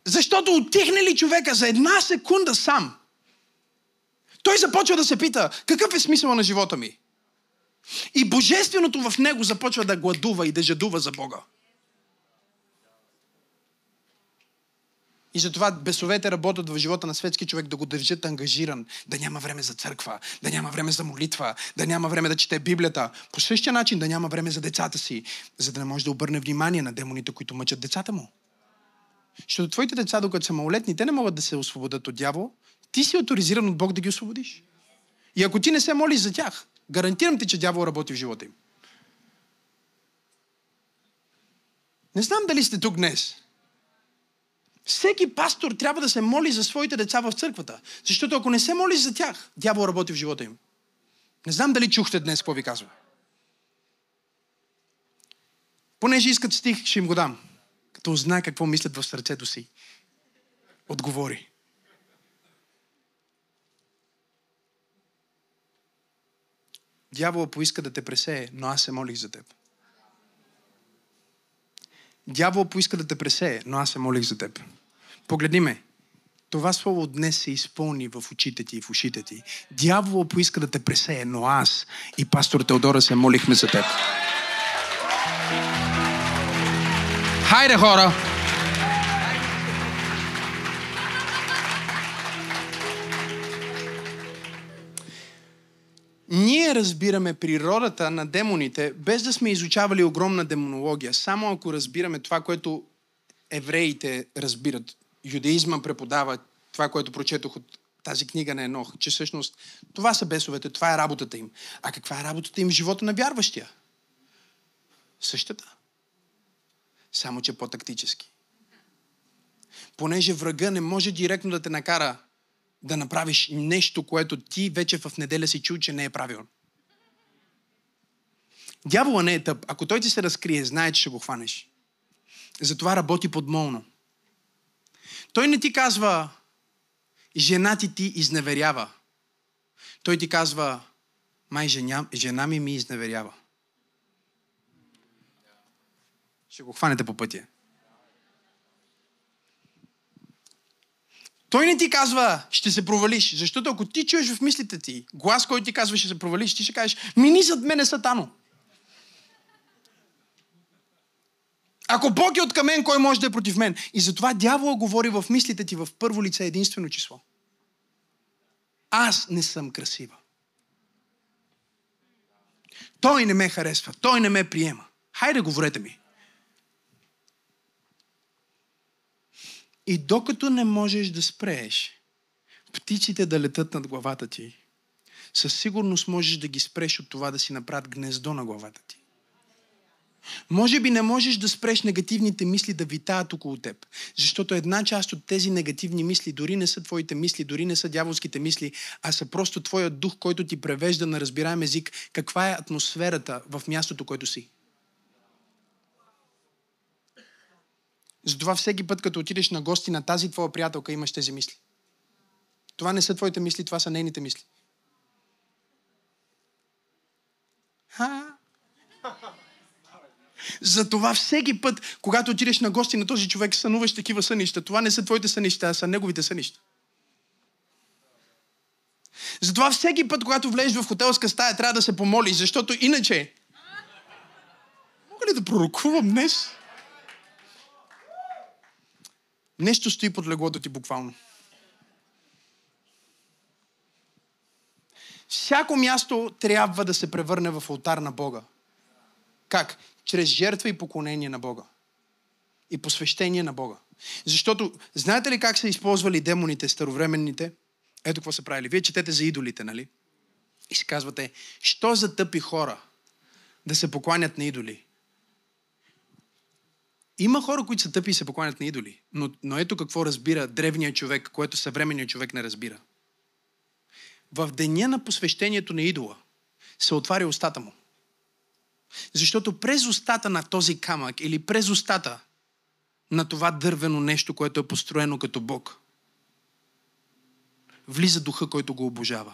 Защото отихне ли човека за една секунда сам, той започва да се пита, какъв е смисъл на живота ми? И божественото в него започва да гладува и да жадува за Бога. И затова бесовете работят в живота на светски човек да го държат ангажиран, да няма време за църква, да няма време за молитва, да няма време да чете Библията. По същия начин да няма време за децата си, за да не може да обърне внимание на демоните, които мъчат децата му. Защото твоите деца, докато са малолетни, те не могат да се освободят от дявол. Ти си авторизиран от Бог да ги освободиш. И ако ти не се молиш за тях, гарантирам ти, че дявол работи в живота им. Не знам дали сте тук днес. Всеки пастор трябва да се моли за своите деца в църквата. Защото ако не се молиш за тях, дявол работи в живота им. Не знам дали чухте днес какво ви казва. Понеже искат стих, ще им го дам. Като узнае какво мислят в сърцето си. Отговори. Дявола поиска да те пресее, но аз се молих за теб. Дявол поиска да те пресее, но аз се молих за теб. Погледни ме. Това слово днес се изпълни в очите ти и в ушите ти. Дявол поиска да те пресее, но аз и пастор Теодора се молихме за теб. Хайде, хора! Ние разбираме природата на демоните, без да сме изучавали огромна демонология. Само ако разбираме това, което евреите разбират. Юдеизма преподава това, което прочетох от тази книга на Енох, че всъщност това са бесовете, това е работата им. А каква е работата им в живота на вярващия? Същата. Само, че по-тактически. Понеже врага не може директно да те накара да направиш нещо, което ти вече в неделя си чул, че не е правилно. Дявола не е тъп. Ако той ти се разкрие, знае, че ще го хванеш. Затова работи подмолно. Той не ти казва, жена ти ти изневерява. Той ти казва, май жена, жена ми ми изневерява. Ще го хванете по пътя. Той не ти казва, ще се провалиш. Защото ако ти чуеш в мислите ти глас, който ти казва, ще се провалиш, ти ще кажеш, мини зад мене сатано. Ако Бог е от към кой може да е против мен? И затова дявола говори в мислите ти в първо лице единствено число. Аз не съм красива. Той не ме харесва. Той не ме приема. Хайде, говорете ми. И докато не можеш да спрееш птиците да летат над главата ти, със сигурност можеш да ги спреш от това да си направят гнездо на главата ти. Може би не можеш да спреш негативните мисли да витаят около теб. Защото една част от тези негативни мисли дори не са твоите мисли, дори не са дяволските мисли, а са просто твоят дух, който ти превежда на разбираем език каква е атмосферата в мястото, което си. Затова всеки път, като отидеш на гости на тази твоя приятелка, имаш тези мисли. Това не са твоите мисли, това са нейните мисли. Ха? Затова всеки път, когато отидеш на гости на този човек, сънуваш такива сънища. Това не са твоите сънища, а са неговите сънища. Затова всеки път, когато влезеш в хотелска стая, трябва да се помолиш, защото иначе... Мога ли да пророкувам днес? Нещо стои под леглото ти буквално. Всяко място трябва да се превърне в алтар на Бога. Как? Чрез жертва и поклонение на Бога. И посвещение на Бога. Защото, знаете ли как са използвали демоните, старовременните? Ето какво са правили. Вие четете за идолите, нали? И си казвате, що за тъпи хора да се покланят на идоли. Има хора, които са тъпи и се покланят на идоли. Но, но ето какво разбира древният човек, което съвременният човек не разбира. В деня на посвещението на идола се отваря устата му. Защото през устата на този камък или през устата на това дървено нещо, което е построено като Бог, влиза духа, който го обожава.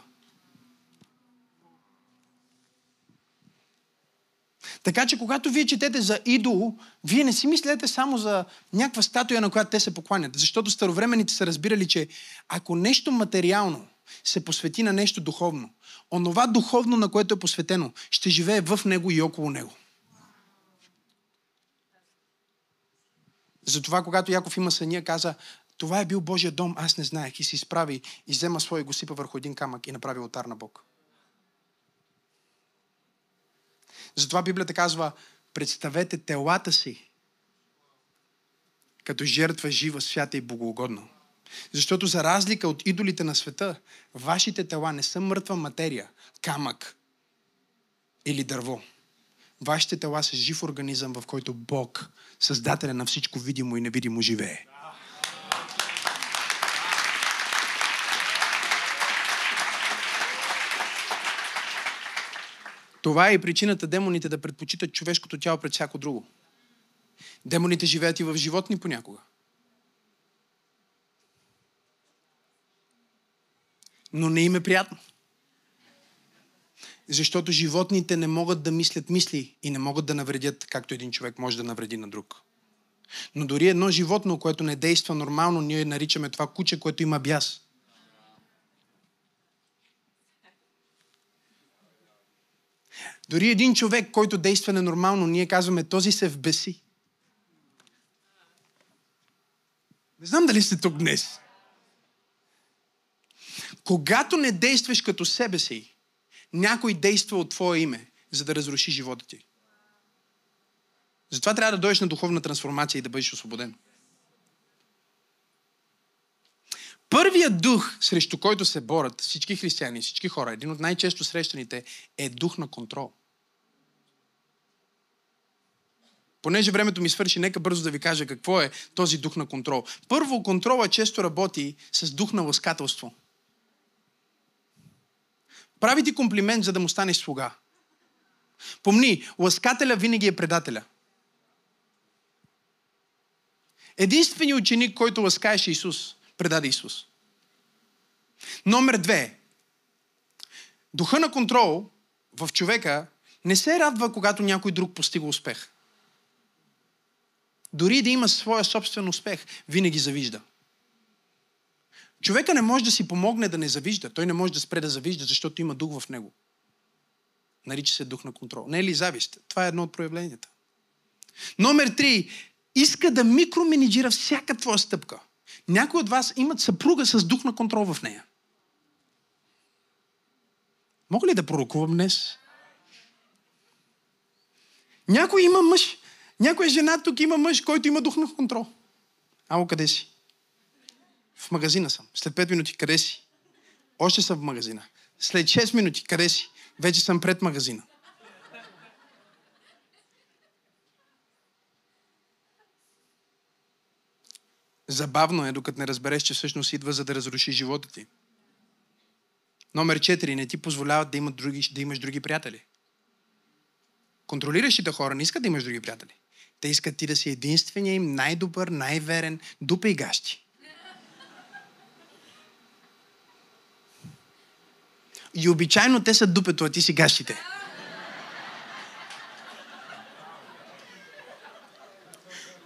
Така че, когато вие четете за идол, вие не си мислете само за някаква статуя, на която те се покланят. Защото старовремените са разбирали, че ако нещо материално се посвети на нещо духовно, онова духовно, на което е посветено, ще живее в него и около него. Затова, когато Яков има съня, каза, това е бил Божия дом, аз не знаех. И се изправи и взема своя го сипа върху един камък и направи отар на Бог. Затова Библията казва, представете телата си като жертва жива, свята и богоугодна. Защото за разлика от идолите на света, вашите тела не са мъртва материя, камък или дърво. Вашите тела са жив организъм, в който Бог, Създателя на всичко видимо и невидимо, живее. Това е и причината демоните да предпочитат човешкото тяло пред всяко друго. Демоните живеят и в животни понякога. Но не им е приятно. Защото животните не могат да мислят мисли и не могат да навредят, както един човек може да навреди на друг. Но дори едно животно, което не действа нормално, ние наричаме това куче, което има бяс. Дори един човек, който действа ненормално, ние казваме, този се вбеси. Не знам дали сте тук днес. Когато не действаш като себе си, някой действа от твое име, за да разруши живота ти. Затова трябва да дойдеш на духовна трансформация и да бъдеш освободен. Първият дух, срещу който се борят всички християни, всички хора, един от най-често срещаните, е дух на контрол. Понеже времето ми свърши, нека бързо да ви кажа какво е този дух на контрол. Първо, контрола често работи с дух на лъскателство. Прави ти комплимент, за да му станеш слуга. Помни, лъскателя винаги е предателя. Единственият ученик, който лъскаеше Исус, предаде Исус. Номер две. Духа на контрол в човека не се радва, когато някой друг постига успех. Дори да има своя собствен успех, винаги завижда. Човека не може да си помогне да не завижда. Той не може да спре да завижда, защото има дух в него. Нарича се дух на контрол. Не е ли завист? Това е едно от проявленията. Номер три. Иска да микроменеджира всяка твоя стъпка. Някои от вас имат съпруга с дух на контрол в нея. Мога ли да пророкувам днес? Някой има мъж, някоя жена тук има мъж, който има дух на контрол. Ало, къде си? В магазина съм. След 5 минути, къде си? Още съм в магазина. След 6 минути, къде си? Вече съм пред магазина. Забавно е, докато не разбереш, че всъщност идва за да разруши живота ти. Номер 4. Не ти позволяват да, имат други, да имаш други приятели. Контролиращите хора не искат да имаш други приятели. Те искат ти да си единствения им, най-добър, най-верен, дупе и гащи. И обичайно те са дупето, а ти си гащите.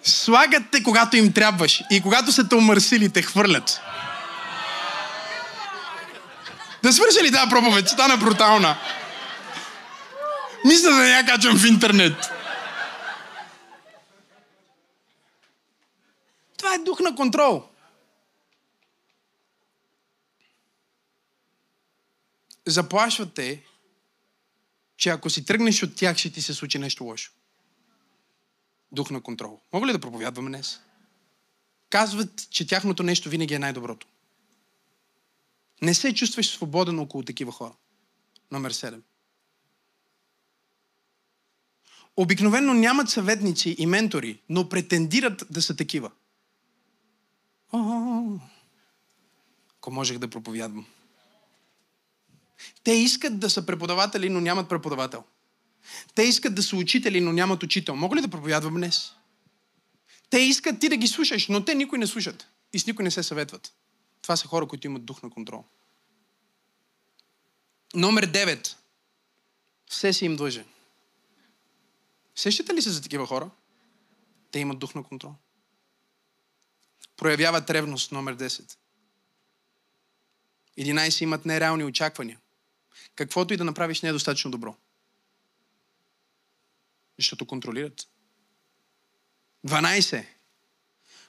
Слагат те, когато им трябваш. И когато са те умърсили, те хвърлят. Да свърши ли тази проповед? Стана брутална. Мисля да я качвам в интернет. Това е дух на контрол. Заплашват те, че ако си тръгнеш от тях, ще ти се случи нещо лошо. Дух на контрол. Мога ли да проповядваме днес? Казват, че тяхното нещо винаги е най-доброто. Не се чувстваш свободен около такива хора. Номер 7. обикновено нямат съветници и ментори, но претендират да са такива. Ако можех да проповядвам. Те искат да са преподаватели, но нямат преподавател. Те искат да са учители, но нямат учител. Мога ли да проповядвам днес? Те искат ти да ги слушаш, но те никой не слушат. И с никой не се съветват. Това са хора, които имат дух на контрол. Номер 9. Все си им длъжен. Сещате ли се за такива хора? Те имат дух на контрол. Проявяват ревност, номер 10. 11 имат нереални очаквания. Каквото и да направиш не е достатъчно добро. Защото контролират. 12.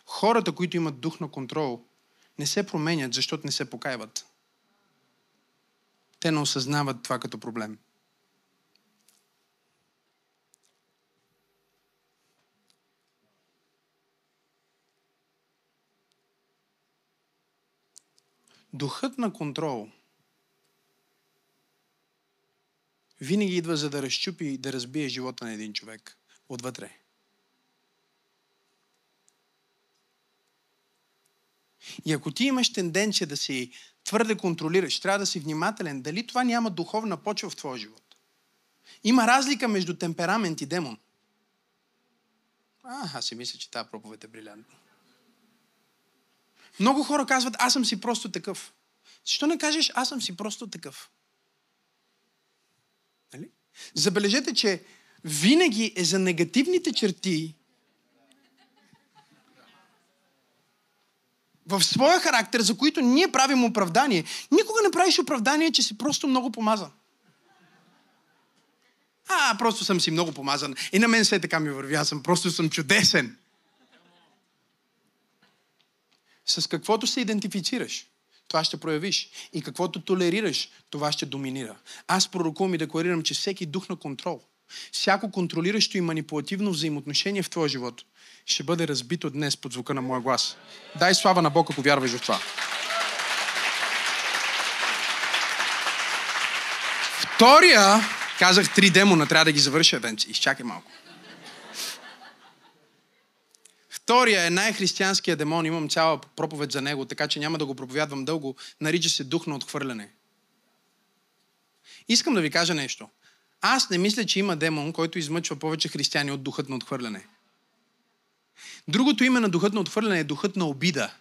Хората, които имат дух на контрол, не се променят, защото не се покаиват. Те не осъзнават това като проблем. Духът на контрол винаги идва за да разчупи и да разбие живота на един човек отвътре. И ако ти имаш тенденция да си твърде контролираш, трябва да си внимателен дали това няма духовна почва в твоя живот. Има разлика между темперамент и демон. А, аз си мисля, че тази проповед е брилянтна. Много хора казват, аз съм си просто такъв. Защо не кажеш, аз съм си просто такъв? Нали? Забележете, че винаги е за негативните черти в своя характер, за които ние правим оправдание. Никога не правиш оправдание, че си просто много помазан. А, просто съм си много помазан. И на мен все така ми върви. Аз съм просто съм чудесен. С каквото се идентифицираш, това ще проявиш. И каквото толерираш, това ще доминира. Аз пророкувам и декларирам, че всеки дух на контрол, всяко контролиращо и манипулативно взаимоотношение в твоя живот ще бъде разбито днес под звука на моя глас. Дай слава на Бог, ако вярваш в това. Втория, казах три демона, трябва да ги завърша, Венци. Изчакай малко. Втория е най-християнския демон, имам цяла проповед за него, така че няма да го проповядвам дълго, нарича се дух на отхвърляне. Искам да ви кажа нещо. Аз не мисля, че има демон, който измъчва повече християни от духът на отхвърляне. Другото име на духът на отхвърляне е духът на обида.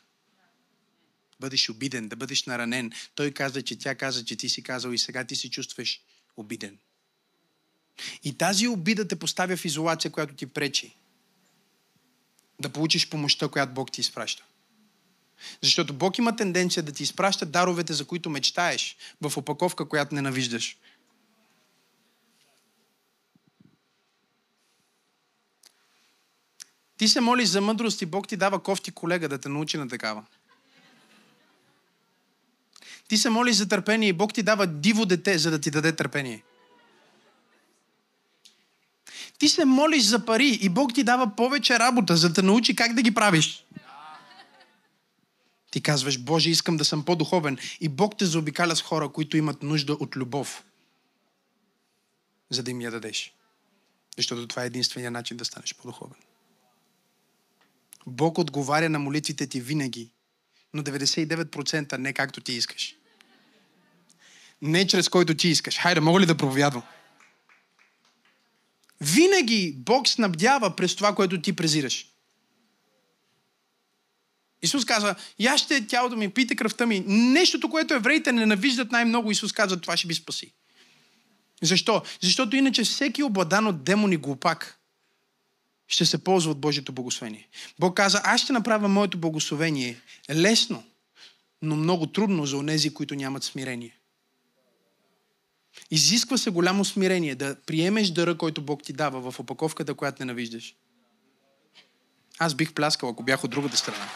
Бъдеш обиден, да бъдеш наранен. Той каза, че тя каза, че ти си казал и сега ти се чувстваш обиден. И тази обида те поставя в изолация, която ти пречи да получиш помощта, която Бог ти изпраща. Защото Бог има тенденция да ти изпраща даровете, за които мечтаеш, в опаковка, която ненавиждаш. Ти се молиш за мъдрост и Бог ти дава кофти колега да те научи на такава. Ти се молиш за търпение и Бог ти дава диво дете, за да ти даде търпение. Ти се молиш за пари и Бог ти дава повече работа, за да научи как да ги правиш. Ти казваш, Боже, искам да съм по-духовен. И Бог те заобикаля с хора, които имат нужда от любов, за да им я дадеш. Защото това е единствения начин да станеш по-духовен. Бог отговаря на молитвите ти винаги, но 99% не както ти искаш. Не чрез който ти искаш. Хайде, мога ли да проповядвам? Винаги Бог снабдява през това, което ти презираш. Исус казва, я ще тялото ми, пийте кръвта ми. Нещото, което евреите ненавиждат най-много, Исус казва, това ще ви спаси. Защо? Защото иначе всеки обладан от демони глупак ще се ползва от Божието благословение. Бог каза, аз ще направя моето благословение лесно, но много трудно за онези, които нямат смирение. Изисква се голямо смирение да приемеш дъра, който Бог ти дава в опаковката, която ненавиждаш. Аз бих пляскал, ако бях от другата страна.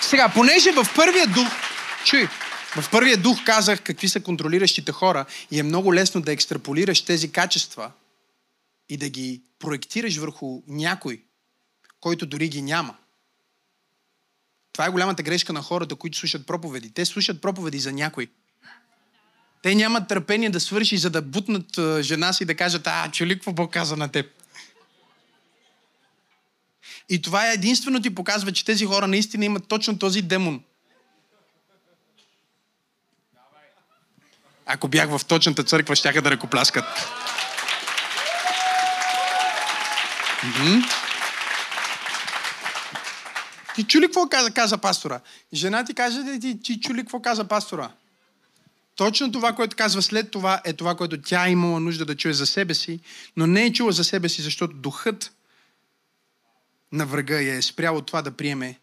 Сега, понеже в първия дух, чуй, в първия дух казах какви са контролиращите хора и е много лесно да екстраполираш тези качества и да ги проектираш върху някой, който дори ги няма. Това е голямата грешка на хората, които слушат проповеди. Те слушат проповеди за някой. Те нямат търпение да свърши, за да бутнат жена си и да кажат, а, чули какво Бог каза на теб? И това е единствено ти показва, че тези хора наистина имат точно този демон. Ако бях в точната църква, щяха да ръкопляскат. Ти чули какво каза, каза пастора? Жена ти каже ти, ти чули какво каза пастора? Точно това, което казва след това, е това, което тя е имала нужда да чуе за себе си, но не е чула за себе си, защото духът на врага я е спрял от това да приеме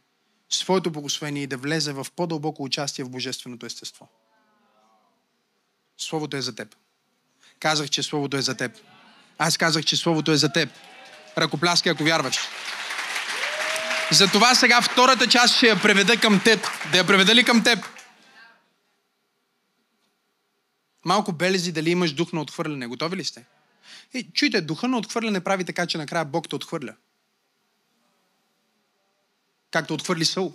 своето благословение и да влезе в по-дълбоко участие в Божественото естество. Словото е за теб. Казах, че Словото е за теб. Аз казах, че Словото е за теб. Ръкопляски, ако вярваш. Затова сега втората част ще я преведа към теб. Да я преведа ли към теб? Малко белези дали имаш дух на отхвърляне. Готови ли сте? Е, чуйте, духа на отхвърляне прави така, че накрая Бог те отхвърля. Както отхвърли Саул.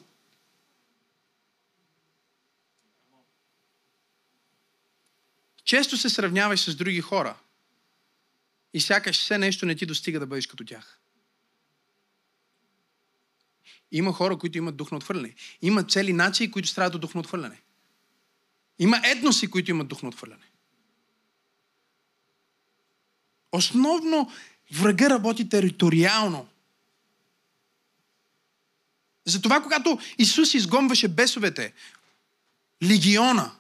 Често се сравняваш с други хора и сякаш все нещо не ти достига да бъдеш като тях. Има хора, които имат дух на отхвърляне. Има цели нации, които страдат от дух на отхвърляне. Има етноси, които имат дух на отхвърляне. Основно врага работи териториално. Затова, когато Исус изгонваше бесовете, легиона,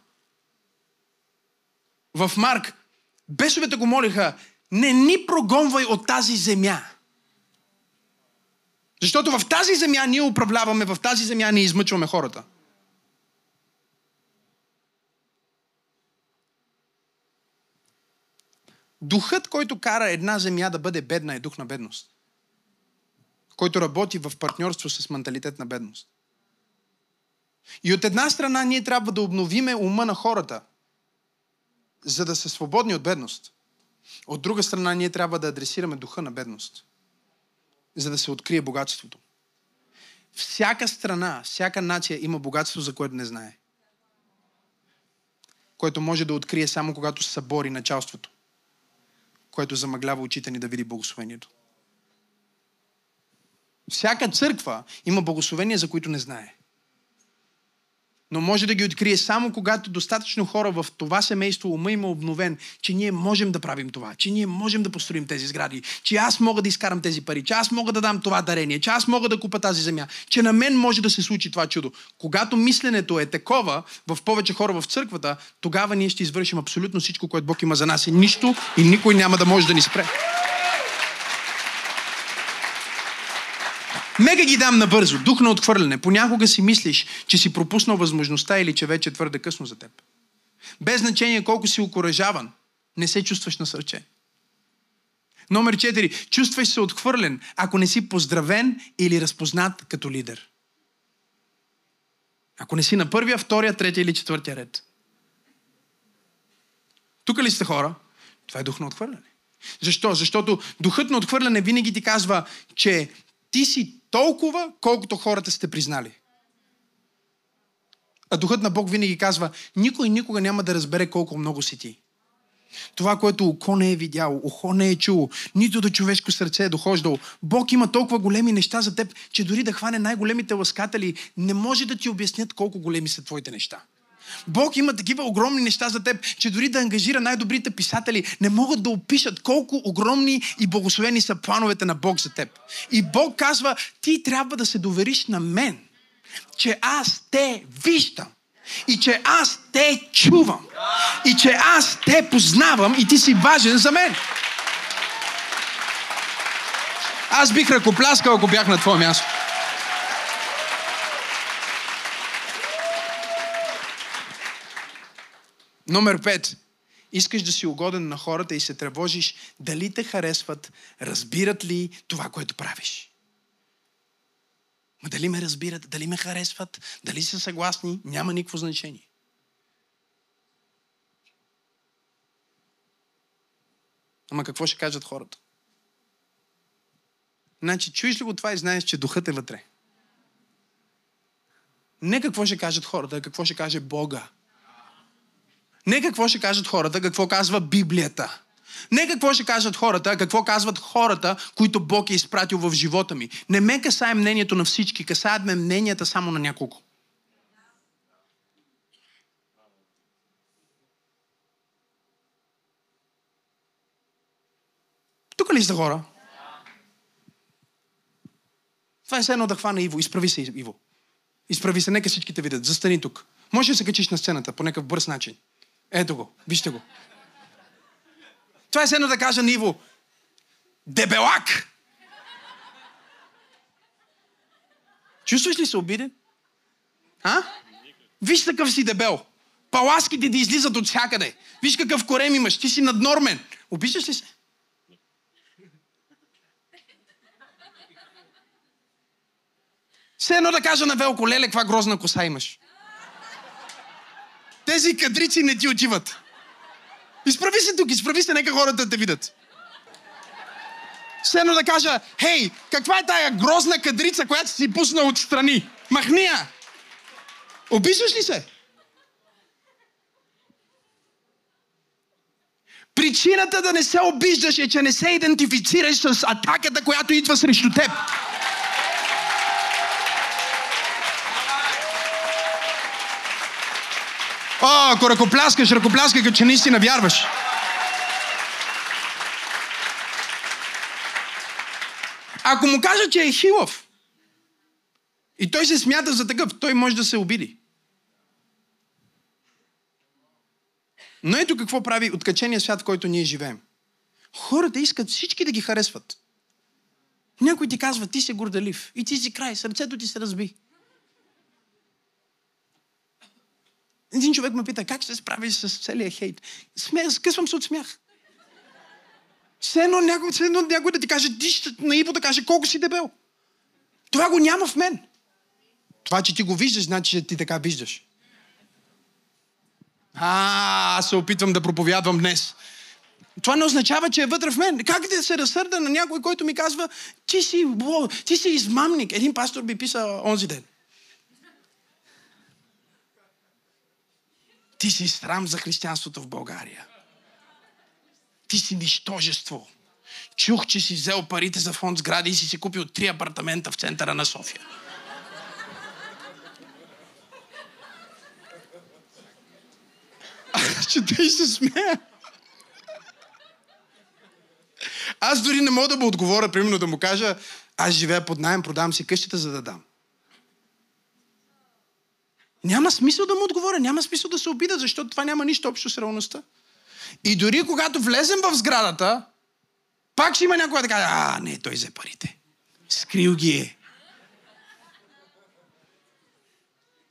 в Марк, бесовете го молиха, не ни прогонвай от тази земя. Защото в тази земя ние управляваме, в тази земя ние измъчваме хората. Духът, който кара една земя да бъде бедна, е дух на бедност. Който работи в партньорство с менталитет на бедност. И от една страна ние трябва да обновиме ума на хората, за да са свободни от бедност. От друга страна, ние трябва да адресираме духа на бедност, за да се открие богатството. Всяка страна, всяка нация има богатство, за което не знае. Което може да открие само когато събори началството, което замъглява очите ни да види благословението. Всяка църква има благословения, за които не знае но може да ги открие само когато достатъчно хора в това семейство ума има обновен, че ние можем да правим това, че ние можем да построим тези сгради, че аз мога да изкарам тези пари, че аз мога да дам това дарение, че аз мога да купа тази земя, че на мен може да се случи това чудо. Когато мисленето е такова в повече хора в църквата, тогава ние ще извършим абсолютно всичко, което Бог има за нас и нищо и никой няма да може да ни спре. Мега ги дам набързо. Дух на отхвърляне. Понякога си мислиш, че си пропуснал възможността или че вече е твърде късно за теб. Без значение колко си окоръжаван, не се чувстваш насърчен. Номер 4. Чувстваш се отхвърлен, ако не си поздравен или разпознат като лидер. Ако не си на първия, втория, третия или четвъртия ред. Тук ли сте хора? Това е дух на отхвърляне. Защо? Защото духът на отхвърляне винаги ти казва, че ти си толкова, колкото хората сте признали. А духът на Бог винаги казва, никой никога няма да разбере колко много си ти. Това, което око не е видяло, ухо не е чуло, нито до човешко сърце е дохождало. Бог има толкова големи неща за теб, че дори да хване най-големите ласкатели, не може да ти обяснят колко големи са твоите неща. Бог има такива огромни неща за теб, че дори да ангажира най-добрите писатели, не могат да опишат колко огромни и благословени са плановете на Бог за теб. И Бог казва, ти трябва да се довериш на мен, че аз те виждам. И че аз те чувам. И че аз те познавам и ти си важен за мен. Аз бих ръкопляскал, ако бях на твое място. Номер 5. Искаш да си угоден на хората и се тревожиш дали те харесват, разбират ли това, което правиш. Ма дали ме разбират, дали ме харесват, дали са съгласни, няма никакво значение. Ама какво ще кажат хората? Значи, чуеш ли го това и знаеш, че духът е вътре. Не какво ще кажат хората, а какво ще каже Бога. Не какво ще кажат хората, какво казва Библията. Не какво ще кажат хората, а какво казват хората, които Бог е изпратил в живота ми. Не ме касае мнението на всички, касаят ме мненията само на няколко. Тук ли сте хора? Това е все едно да хвана Иво. Изправи се, Иво. Изправи се, нека всички те видят. Застани тук. Може да се качиш на сцената по някакъв бърз начин. Ето го, вижте го. Това е едно да кажа на Иво. Дебелак! Чувстваш ли се обиден? А? Виж такъв си дебел. Паласките да излизат от всякъде. Виж какъв корем имаш. Ти си наднормен. Обичаш ли се? Все едно да кажа на Велко, леле, каква грозна коса имаш. Тези кадрици не ти отиват. Изправи се тук, изправи се, нека хората да те видят. Все едно да кажа, хей, каква е тая грозна кадрица, която си пусна отстрани? Махни я! Обичаш ли се? Причината да не се обиждаш е, че не се идентифицираш с атаката, която идва срещу теб. Ако ръкопляскаш, ръкопляскай, като че наистина вярваш. Ако му кажа, че е хилав, и той се смята за такъв, той може да се обиди. Но ето какво прави откачения свят, в който ние живеем. Хората искат всички да ги харесват. Някой ти казва, ти си горделив и ти си край, сърцето ти се разби. Един човек ме пита, как се справиш с целия хейт? Смея, скъсвам се от смях. Все едно някой, все някой да ти каже, ти ще наиво да каже колко си дебел. Това го няма в мен. Това, че ти го виждаш, значи, че ти така виждаш. А, аз се опитвам да проповядвам днес. Това не означава, че е вътре в мен. Как да се разсърда на някой, който ми казва, ти си, ти си измамник. Един пастор би писал онзи ден. Ти си срам за християнството в България. Ти си нищожество. Чух, че си взел парите за фонд сгради и си си купил три апартамента в центъра на София. Че те се смея. Аз дори не мога да му отговоря, примерно да му кажа, аз живея под найем, продавам си къщата, за да дам. Няма смисъл да му отговоря, няма смисъл да се обида, защото това няма нищо общо с реалността. И дори когато влезем в сградата, пак ще има някой да каже, а, не, той взе парите. Скрил ги е.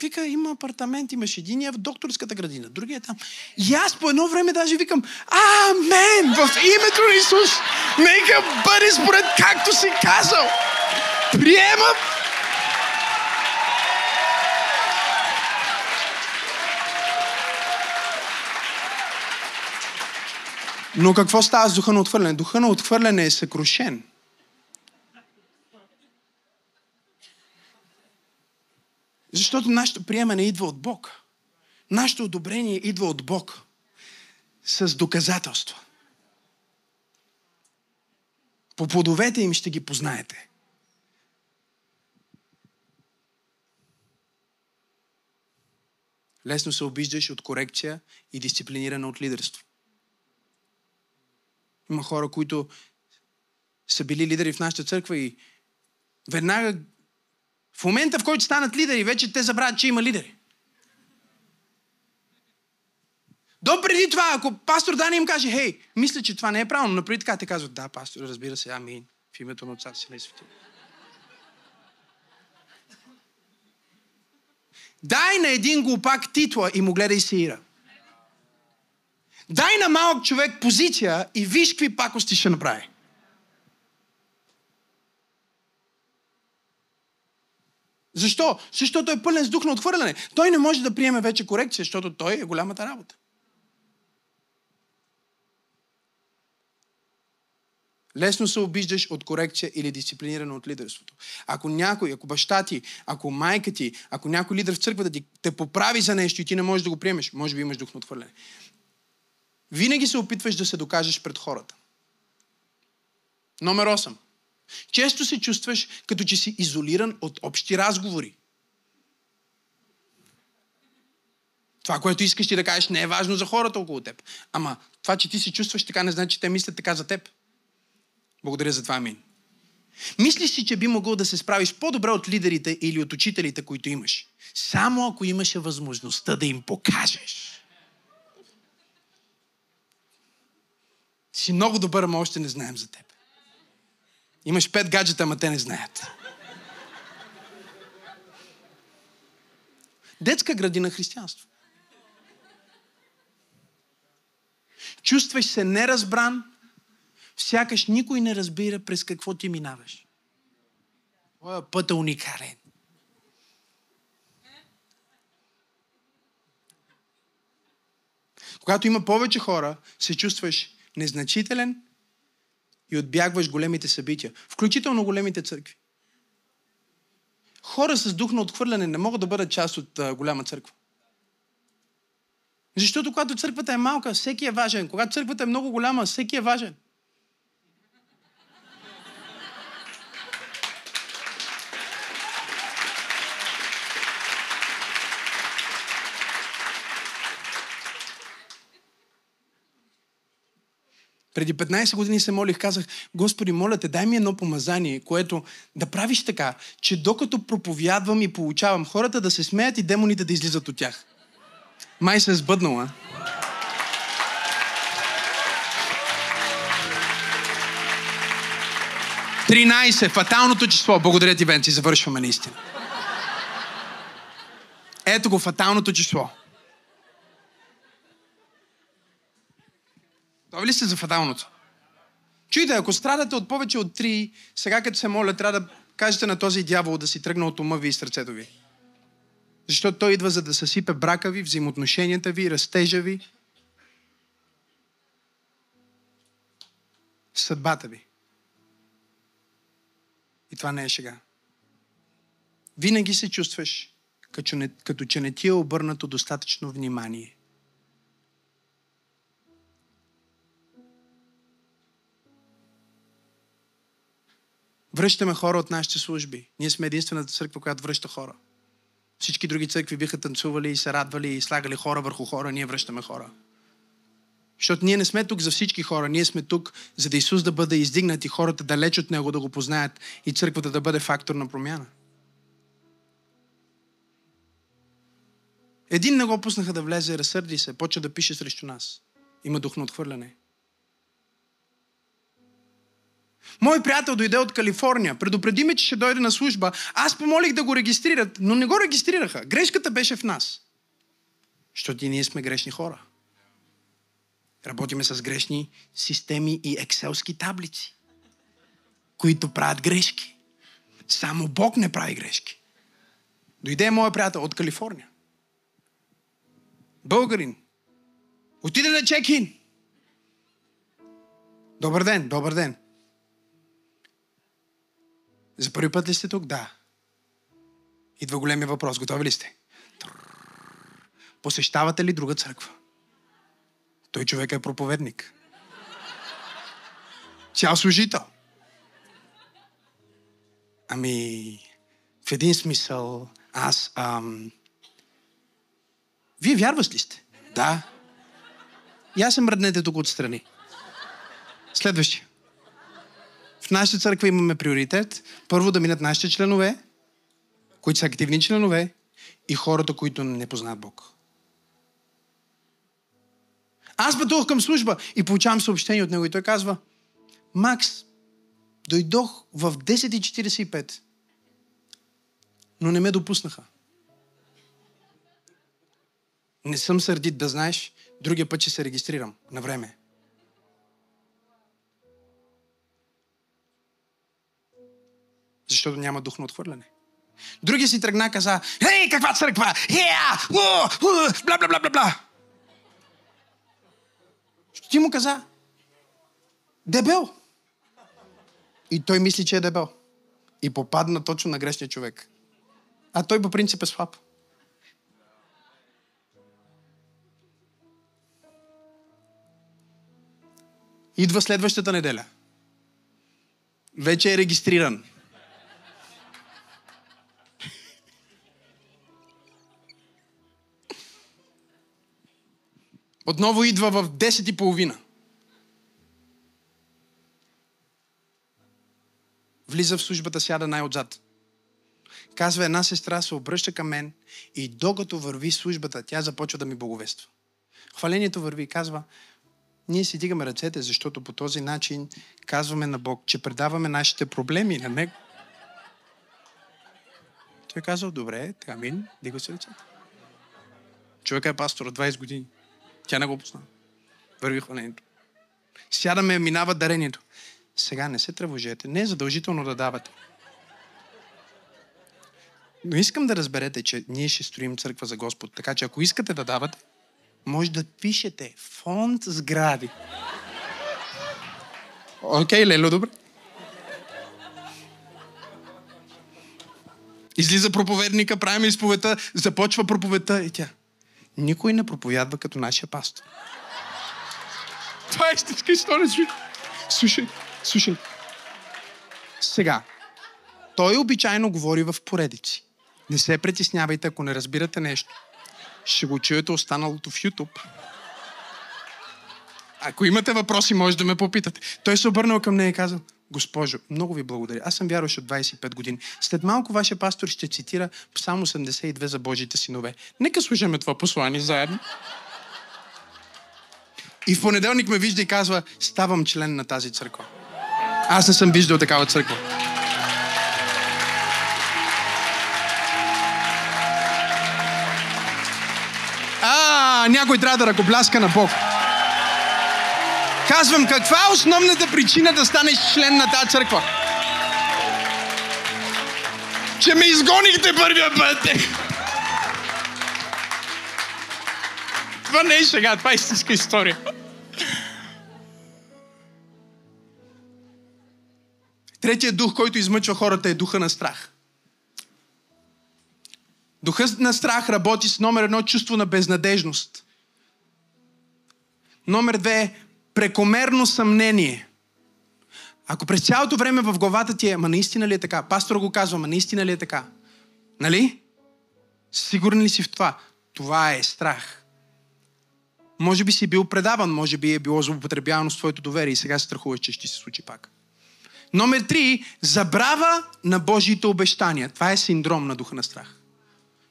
Вика, има апартамент, имаш единия в докторската градина, другия е там. И аз по едно време даже викам, Амен! В името на Исус! Нека бъде според както си казал! Приемам Но какво става с духа на отхвърляне? Духа на отхвърляне е съкрушен. Защото нашето приемане идва от Бог. Нашето одобрение идва от Бог. С доказателства. По плодовете им ще ги познаете. Лесно се обиждаш от корекция и дисциплиниране от лидерство. Има хора, които са били лидери в нашата църква и веднага в момента, в който станат лидери, вече те забравят, че има лидери. До преди това, ако пастор Дани им каже, хей, мисля, че това не е правилно, но преди така те казват, да, пастор, разбира се, амин. В името на Отца си не свети. Дай на един глупак титла и му гледай се ира. Дай на малък човек позиция и виж какви пакости ще направи. Защо? Защото е пълен с дух на отхвърляне. Той не може да приеме вече корекция, защото той е голямата работа. Лесно се обиждаш от корекция или дисциплиниране от лидерството. Ако някой, ако баща ти, ако майка ти, ако някой лидер в църквата ти те поправи за нещо и ти не можеш да го приемеш, може би имаш дух на отхвърляне. Винаги се опитваш да се докажеш пред хората. Номер 8. Често се чувстваш като че си изолиран от общи разговори. Това, което искаш ти да кажеш, не е важно за хората около теб. Ама това, че ти се чувстваш така, не значи, че те мислят така за теб. Благодаря за това, амин. Мислиш си, че би могъл да се справиш по-добре от лидерите или от учителите, които имаш. Само ако имаше възможността да им покажеш. Си много добър, ама още не знаем за теб. Имаш пет гаджета, ама те не знаят. Детска градина християнство. Чувстваш се неразбран, сякаш никой не разбира през какво ти минаваш. Твоя път е уникален. Когато има повече хора, се чувстваш незначителен и отбягваш големите събития, включително големите църкви. Хора с дух на отхвърляне не могат да бъдат част от голяма църква. Защото когато църквата е малка, всеки е важен. Когато църквата е много голяма, всеки е важен. Преди 15 години се молих, казах, Господи, моля те, дай ми едно помазание, което да правиш така, че докато проповядвам и получавам хората да се смеят и демоните да излизат от тях. Май се е сбъднала. Тринайсе, фаталното число. Благодаря ти, Венци, завършваме наистина. Ето го, фаталното число. Готови ли сте за фаталното? Чуйте, ако страдате от повече от три, сега като се моля, трябва да кажете на този дявол да си тръгне от ума ви и сърцето ви. Защото той идва за да съсипе брака ви, взаимоотношенията ви, растежа ви, съдбата ви. И това не е шега. Винаги се чувстваш, като, не, като че не ти е обърнато достатъчно внимание. Връщаме хора от нашите служби. Ние сме единствената църква, която връща хора. Всички други църкви биха танцували и се радвали и слагали хора върху хора, ние връщаме хора. Защото ние не сме тук за всички хора, ние сме тук, за да Исус да бъде издигнат и хората далеч от Него да го познаят и църквата да бъде фактор на промяна. Един не го пуснаха да влезе, разсърди се, почва да пише срещу нас. Има дух на отхвърляне. Мой приятел дойде от Калифорния. Предупреди ме, че ще дойде на служба. Аз помолих да го регистрират, но не го регистрираха. Грешката беше в нас. Защото и ние сме грешни хора. Работиме с грешни системи и екселски таблици, които правят грешки. Само Бог не прави грешки. Дойде моят приятел от Калифорния. Българин. Отиде на чекин. Добър ден, добър ден. За първи път ли сте тук? Да. Идва големия въпрос. Готови ли сте? Посещавате ли друга църква? Той човек е проповедник. Цял служител. Ами, в един смисъл, аз... Ам... Вие вярваш ли сте? Да. И аз се мръднете тук отстрани. Следващия. В нашата църква имаме приоритет. Първо да минат нашите членове, които са активни членове, и хората, които не познават Бог. Аз пътувах към служба и получавам съобщение от него и той казва, Макс, дойдох в 10.45, но не ме допуснаха. Не съм сърдит да знаеш, другия път ще се регистрирам на време. Защото няма дух на отхвърляне. Други си тръгна каза, хей, каква църква? Хея! Бла, бла, бла, бла, бла. Що ти му каза? Дебел. И той мисли, че е дебел. И попадна точно на грешния човек. А той по принцип е слаб. Идва следващата неделя. Вече е регистриран. Отново идва в 10 и половина. Влиза в службата, сяда най-отзад. Казва, една сестра се обръща към мен и докато върви службата, тя започва да ми благовества. Хвалението върви. Казва, ние си дигаме ръцете, защото по този начин казваме на Бог, че предаваме нашите проблеми на Него. Той казал, добре, амин, дига се ръцете. Човека е пастор от 20 години. Тя не го позна. Върви хвалението. Сядаме, минава дарението. Сега не се тревожете. Не е задължително да давате. Но искам да разберете, че ние ще строим църква за Господ. Така че ако искате да давате, може да пишете фонд сгради. Окей, okay, Лело, добре. Излиза проповедника, правим изповета, започва проповедта и тя. Никой не проповядва като нашия пастор. Това е истинска история. Слушай, слушай. Сега, той обичайно говори в поредици. Не се притеснявайте, ако не разбирате нещо. Ще го чуете останалото в YouTube. Ако имате въпроси, може да ме попитате. Той се обърнал към нея и казал, Госпожо, много ви благодаря. Аз съм вярващ от 25 години. След малко вашия пастор ще цитира Псалм 82 за Божите синове. Нека слушаме това послание заедно. И в понеделник ме вижда и казва, ставам член на тази църква. Аз не съм виждал такава църква. А, някой трябва да ръкопляска на Бог. Казвам, каква е основната причина да станеш член на тази църква? Че ме изгонихте първия път. Това не е сега, това е истинска история. Третия дух, който измъчва хората е духа на страх. Духът на страх работи с номер едно чувство на безнадежност. Номер две прекомерно съмнение. Ако през цялото време в главата ти е, ма наистина ли е така? Пастор го казва, ма наистина ли е така? Нали? Сигурен ли си в това? Това е страх. Може би си бил предаван, може би е било злоупотребявано с твоето доверие и сега се страхуваш, че ще се случи пак. Номер три, забрава на Божиите обещания. Това е синдром на духа на страх.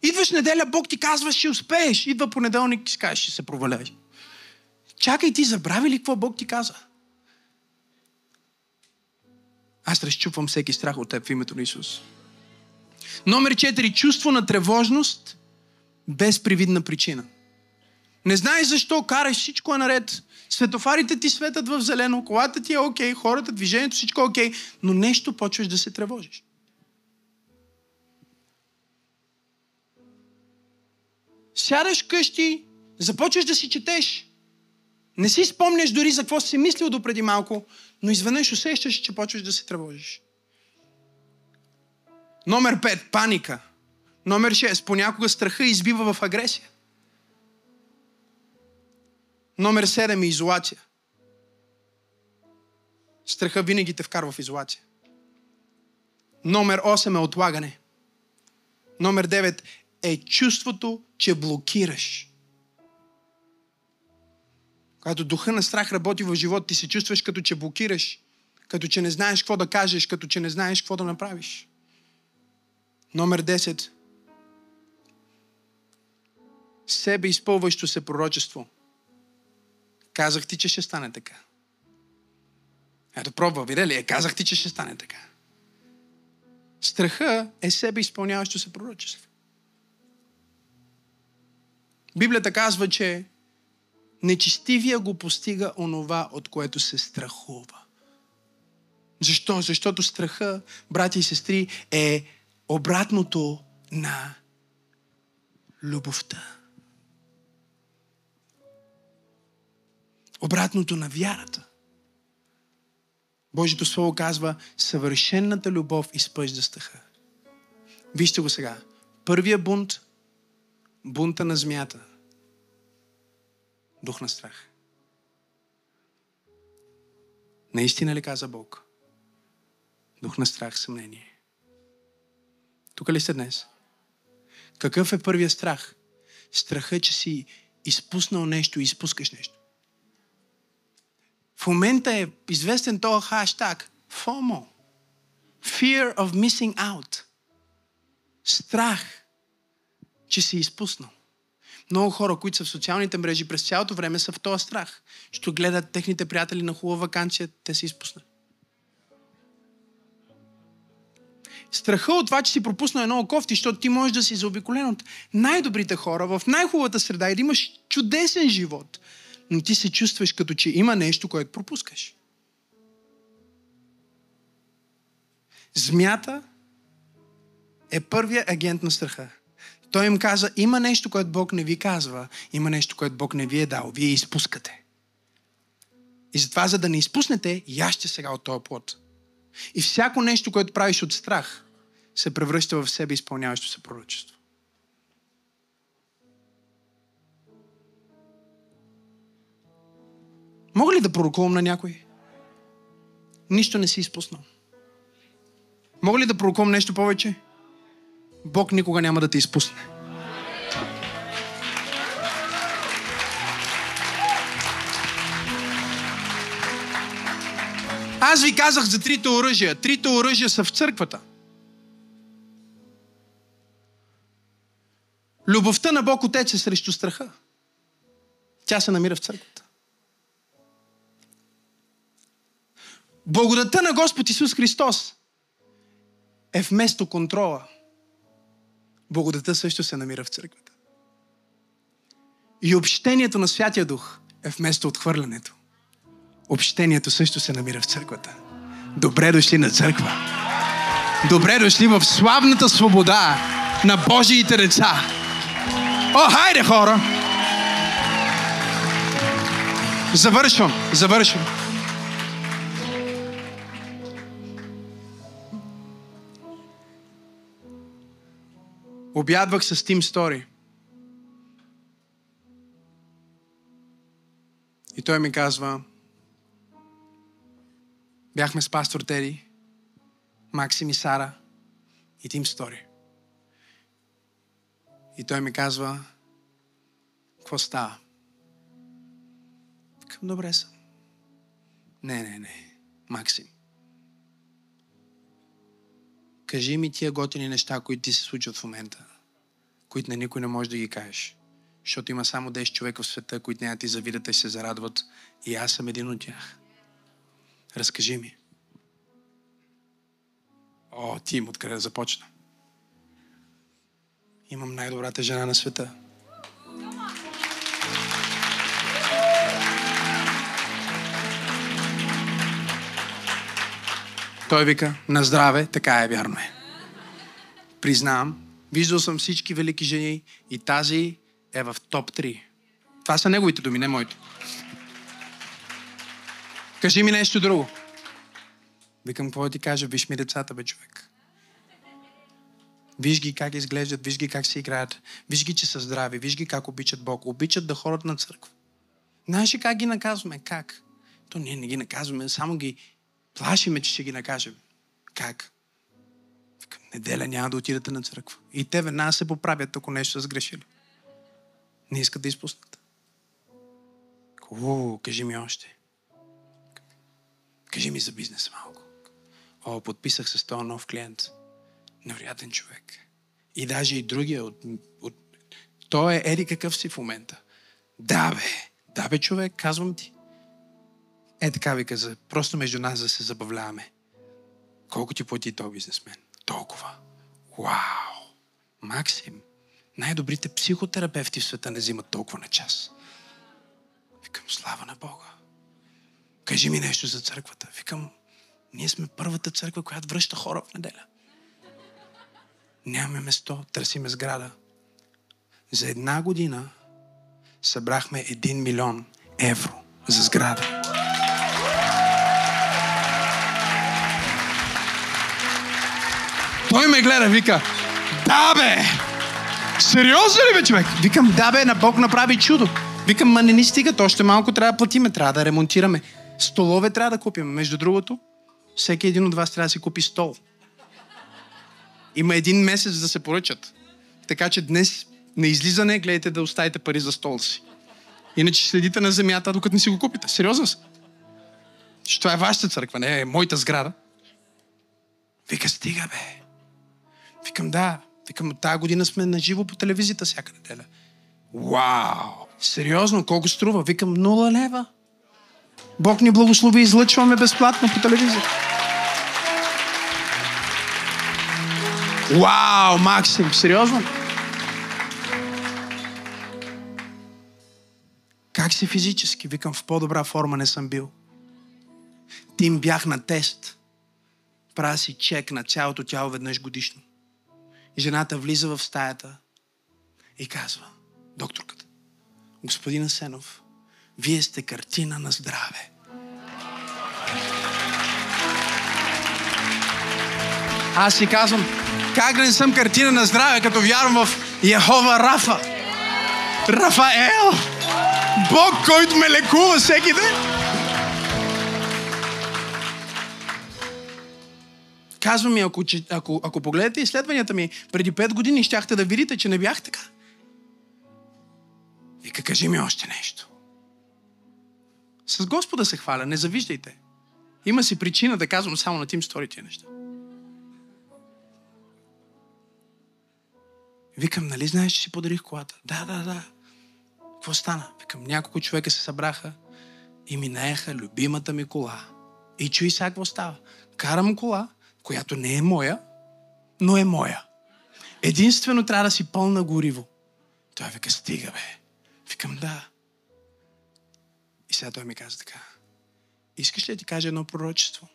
Идваш неделя, Бог ти казва, ще успееш. Идва понеделник и си ще се проваляш. Чакай, ти забрави ли какво Бог ти каза? Аз разчупвам всеки страх от теб в името на Исус. Номер 4. Чувство на тревожност без привидна причина. Не знаеш защо караш, всичко е наред. Светофарите ти светят в зелено, колата ти е окей, хората, движението, всичко е окей, но нещо почваш да се тревожиш. Сядаш къщи, започваш да си четеш. Не си спомняш дори за какво си мислил до преди малко, но изведнъж усещаш, че почваш да се тревожиш. Номер 5. Паника. Номер 6. Понякога страха избива в агресия. Номер 7 е изолация. Страха винаги те вкарва в изолация. Номер 8 е отлагане. Номер 9 е чувството, че блокираш. Когато духа на страх работи в живота ти, се чувстваш като че блокираш, като че не знаеш какво да кажеш, като че не знаеш какво да направиш. Номер 10. Себе изпълващо се пророчество. Казах ти, че ще стане така. Ето пробва, видя ли? Е, казах ти, че ще стане така. Страха е себе изпълняващо се пророчество. Библията казва, че нечестивия го постига онова, от което се страхува. Защо? Защото страха, брати и сестри, е обратното на любовта. Обратното на вярата. Божието Слово казва, съвършенната любов изпъжда стъха. Вижте го сега. Първия бунт, бунта на змията. Дух на страх. Наистина ли каза Бог? Дух на страх, съмнение. Тук ли сте днес? Какъв е първият страх? Страха, че си изпуснал нещо и изпускаш нещо. В момента е известен този хаштаг FOMO. Fear of missing out. Страх, че си изпуснал. Много хора, които са в социалните мрежи през цялото време са в този страх. Що гледат техните приятели на хубава вакансия, те се изпуснат. Страха от това, че си пропуснал едно кофти, защото ти можеш да си заобиколен от най-добрите хора, в най-хубавата среда и да имаш чудесен живот. Но ти се чувстваш като че има нещо, което пропускаш. Змята е първият агент на страха. Той им каза, има нещо, което Бог не ви казва, има нещо, което Бог не ви е дал, вие изпускате. И затова, за да не изпуснете, яще сега от този плод. И всяко нещо, което правиш от страх, се превръща в себе изпълняващо се пророчество. Мога ли да пророкувам на някой? Нищо не си изпуснал. Мога ли да пророкувам нещо повече? Бог никога няма да те изпусне. Аз ви казах за трите оръжия. Трите оръжия са в църквата. Любовта на Бог Отец е срещу страха. Тя се намира в църквата. Благодата на Господ Исус Христос е вместо контрола. Благодата също се намира в църквата. И общението на Святия Дух е вместо отхвърлянето. Общението също се намира в църквата. Добре дошли на църква. Добре дошли в славната свобода на Божиите деца. О, хайде хора! Завършвам, завършвам. Обядвах с Тим Стори. И той ми казва, бяхме с пастор Теди, Максим и Сара и Тим Стори. И той ми казва, какво става? Към добре съм. Не, не, не. Максим. Кажи ми тия готини неща, които ти се случват в момента, които на никой не може да ги кажеш. Защото има само 10 човека в света, които няма ти завидят и се зарадват. И аз съм един от тях. Разкажи ми. О, Тим, откъде да започна? Имам най-добрата жена на света. Той вика, на здраве, така е, вярно е. Признавам, виждал съм всички велики жени и тази е в топ 3. Това са неговите думи, не моите. Кажи ми нещо друго. Викам, какво ти кажа? Виж ми децата, бе, човек. Виж ги как изглеждат, виж ги как се играят, виж ги, че са здрави, виж ги как обичат Бог, обичат да ходят на църква. Знаеш ли как ги наказваме? Как? То ние не ги наказваме, само ги плашиме, че ще ги накажем. Как? В неделя няма да отидете на църква. И те веднага се поправят, ако нещо са сгрешили. Не искат да изпуснат. О, кажи ми още. Кажи ми за бизнес малко. О, подписах се с този нов клиент невероятен човек. И даже и другия от, от... Той е еди какъв си в момента. Да, бе. Да, бе, човек, казвам ти. Е, така ви каза. Просто между нас да се забавляваме. Колко ти плати този бизнесмен? Толкова. Вау! Максим, най-добрите психотерапевти в света не взимат толкова на час. Викам, слава на Бога. Кажи ми нещо за църквата. Викам, ние сме първата църква, която връща хора в неделя. Нямаме место, търсиме сграда. За една година събрахме 1 милион евро за сграда. Той ме гледа, вика, да бе! Сериозно ли бе, човек? Викам, да бе, на Бог направи чудо. Викам, ма не ни стигат, още малко трябва да платиме, трябва да ремонтираме. Столове трябва да купим. Между другото, всеки един от вас трябва да си купи стол. Има един месец да се поръчат. Така че днес на излизане гледайте да оставите пари за стол си. Иначе следите на земята, докато не си го купите. Сериозно се. Че това е вашата църква, не е моята сграда. Вика, стига бе. Викам, да. Викам, тази година сме на живо по телевизията всяка неделя. Вау! Сериозно, колко струва? Викам, нула лева. Бог ни благослови, излъчваме безплатно по телевизията. Вау, Максим, сериозно? Как си физически? Викам, в по-добра форма не съм бил. Тим бях на тест. Правя си чек на цялото тяло веднъж годишно. И жената влиза в стаята и казва, докторката, господин Асенов, вие сте картина на здраве. Аз си казвам, как да не съм картина на здраве, като вярвам в Яхова Рафа. Рафаел! Бог, който ме лекува всеки ден. Казвам ми, ако, ако, ако погледнете изследванията ми преди 5 години, щяхте да видите, че не бях така. Вика, кажи ми още нещо. С Господа се хваля, не завиждайте. Има си причина да казвам само на Тим Стори тия неща. Викам, нали знаеш, че си подарих колата? Да, да, да. Какво стана? Викам, няколко човека се събраха и ми наеха любимата ми кола. И чуй сега какво става. Карам кола, която не е моя, но е моя. Единствено трябва да си пълна гориво. Той вика, стига бе. Викам, да. И сега той ми каза така. Искаш ли да ти кажа едно пророчество?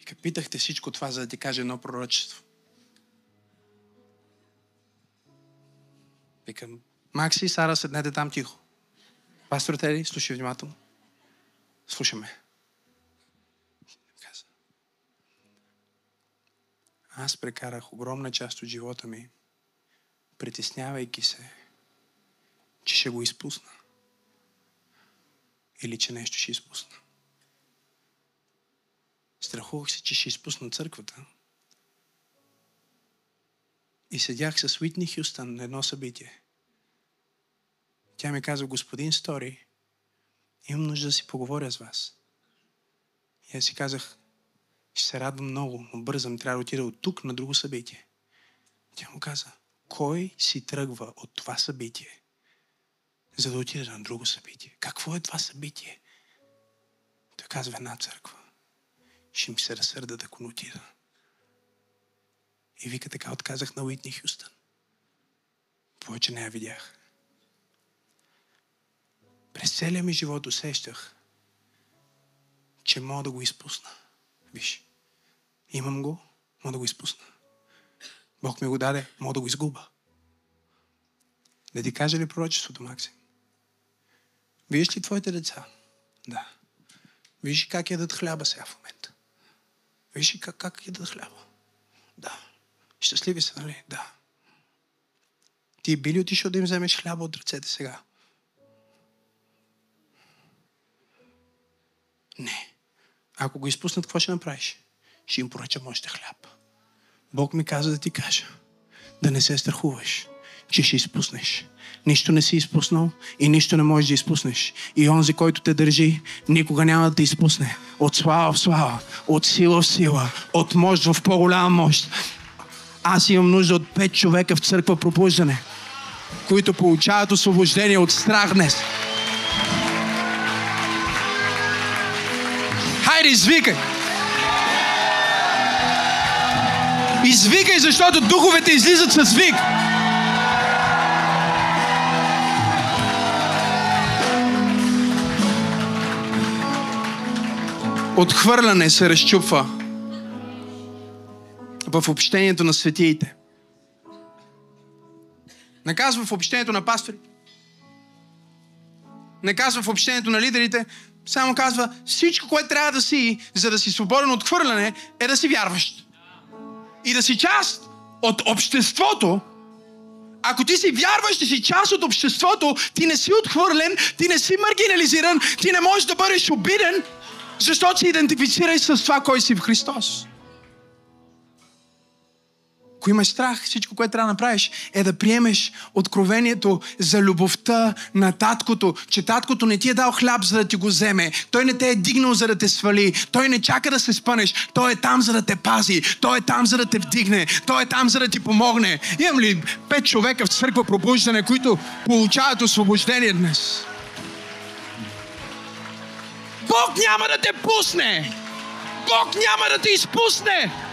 И питахте всичко това, за да ти кажа едно пророчество. Викам, Макси и Сара, седнете там тихо. Пастор Тери, слушай внимателно. Слушаме. Аз прекарах огромна част от живота ми, притеснявайки се, че ще го изпусна. Или че нещо ще изпусна. Страхувах се, че ще изпусна църквата. И седях с Уитни Хюстън на едно събитие. Тя ми каза, господин Стори, имам нужда да си поговоря с вас. И аз си казах, ще се радвам много, но бързам, трябва да отида от тук на друго събитие. Тя му каза, кой си тръгва от това събитие, за да отида на друго събитие? Какво е това събитие? Той казва една църква. Ще ми се разсърда да не отида. И вика така отказах на Уитни Хюстън. Повече не я видях. През целия ми живот усещах, че мога да го изпусна. Виж, имам го, мога да го изпусна. Бог ми го даде, мога да го изгуба. Да ти кажа ли пророчеството, Максим? Виж ли твоите деца? Да. Виж как ядат хляба сега в момента. Виж как, как ядат хляба. Да. Щастливи са, нали? Да. Ти би ли отишъл да им вземеш хляба от ръцете сега? Не. Ако го изпуснат, какво ще направиш? Ще им поръчам още хляб. Бог ми каза да ти кажа. Да не се страхуваш, че ще изпуснеш. Нищо не си изпуснал и нищо не можеш да изпуснеш. И онзи, който те държи, никога няма да те изпусне. От слава в слава, от сила в сила, от мощ в по-голяма мощ. Аз имам нужда от пет човека в църква пробуждане, които получават освобождение от страх днес. Хайде, извикай! Извикай, защото духовете излизат с вик. Отхвърляне се разчупва в общението на светиите. Не казва в общението на пасторите. Не казва в общението на лидерите. Само казва, всичко, което трябва да си, за да си свободен от хвърляне, е да си вярващ. и да си част от обществото, ако ти си вярваш, ти си част от обществото, ти не си отхвърлен, ти не си маргинализиран, ти не можеш да бъдеш обиден, защото се идентифицирай с това, кой си в Христос. Ако имаш страх, всичко, което трябва да направиш, е да приемеш откровението за любовта на таткото, че таткото не ти е дал хляб, за да ти го вземе. Той не те е дигнал, за да те свали. Той не чака да се спънеш. Той е там, за да те пази. Той е там, за да те вдигне. Той е там, за да ти помогне. Имам ли пет човека в църква пробуждане, които получават освобождение днес? Бог няма да те пусне! Бог няма да те изпусне!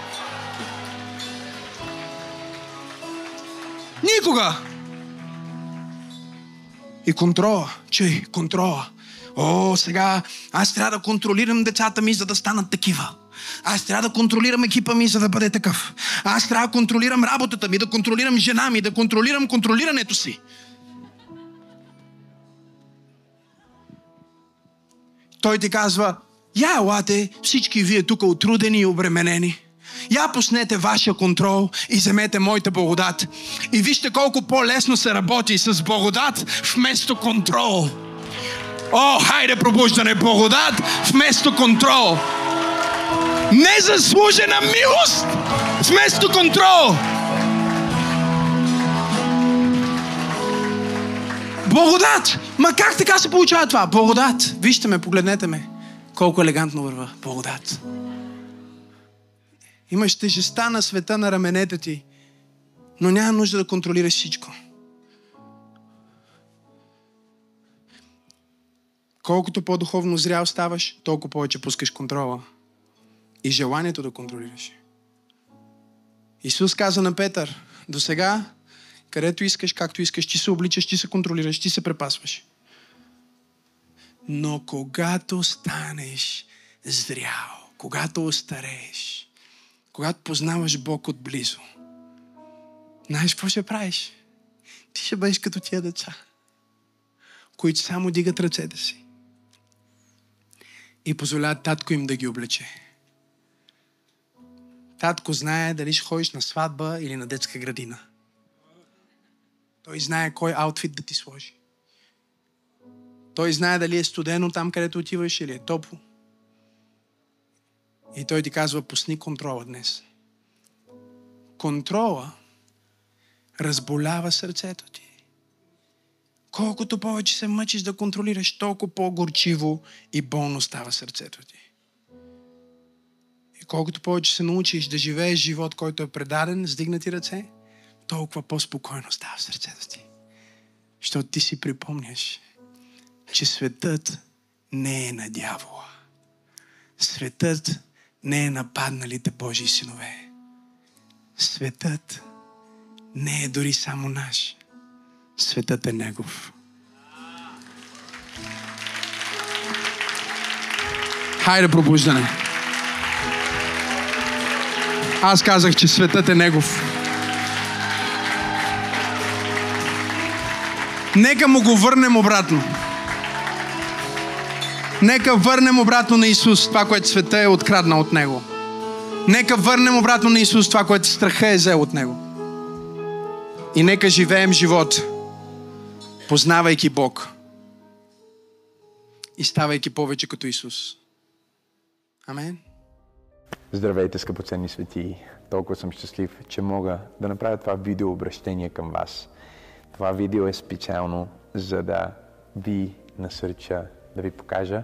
Никога! И контрола, че контрола. О, сега аз трябва да контролирам децата ми, за да станат такива. Аз трябва да контролирам екипа ми, за да бъде такъв. Аз трябва да контролирам работата ми, да контролирам жена ми, да контролирам контролирането си. Той ти казва, я елате всички вие тук отрудени и обременени. Я пуснете вашия контрол и вземете моята благодат. И вижте колко по-лесно се работи с благодат вместо контрол. О, хайде пробуждане благодат вместо контрол. Незаслужена милост вместо контрол. Благодат! Ма как така се получава това? Благодат! Вижте ме, погледнете ме. Колко елегантно върва. Благодат. Имаш тежеста на света на раменете ти, но няма нужда да контролираш всичко. Колкото по-духовно зрял ставаш, толкова повече пускаш контрола и желанието да контролираш. Исус каза на Петър, до сега, където искаш, както искаш, ти се обличаш, ти се контролираш, ти се препасваш. Но когато станеш зрял, когато остарееш, когато познаваш Бог отблизо, знаеш какво ще правиш? Ти ще бъдеш като тия деца, които само дигат ръцете си и позволяват татко им да ги облече. Татко знае дали ще ходиш на сватба или на детска градина. Той знае кой аутфит да ти сложи. Той знае дали е студено там, където отиваш или е топло. И той ти казва, пусни контрола днес. Контрола разболява сърцето ти. Колкото повече се мъчиш да контролираш, толкова по-горчиво и болно става сърцето ти. И колкото повече се научиш да живееш живот, който е предаден с дигнати ръце, толкова по-спокойно става сърцето ти. Защото ти си припомняш, че светът не е на дявола. Светът не е нападналите Божии синове. Светът не е дори само наш. Светът е Негов. Хайде пробуждане. Аз казах, че светът е Негов. Нека му го върнем обратно. Нека върнем обратно на Исус това, което света е откраднал от Него. Нека върнем обратно на Исус това, което страха е взел от Него. И нека живеем живот, познавайки Бог и ставайки повече като Исус. Амен. Здравейте, скъпоценни свети! Толкова съм щастлив, че мога да направя това видео обращение към вас. Това видео е специално, за да ви насърча да ви покажа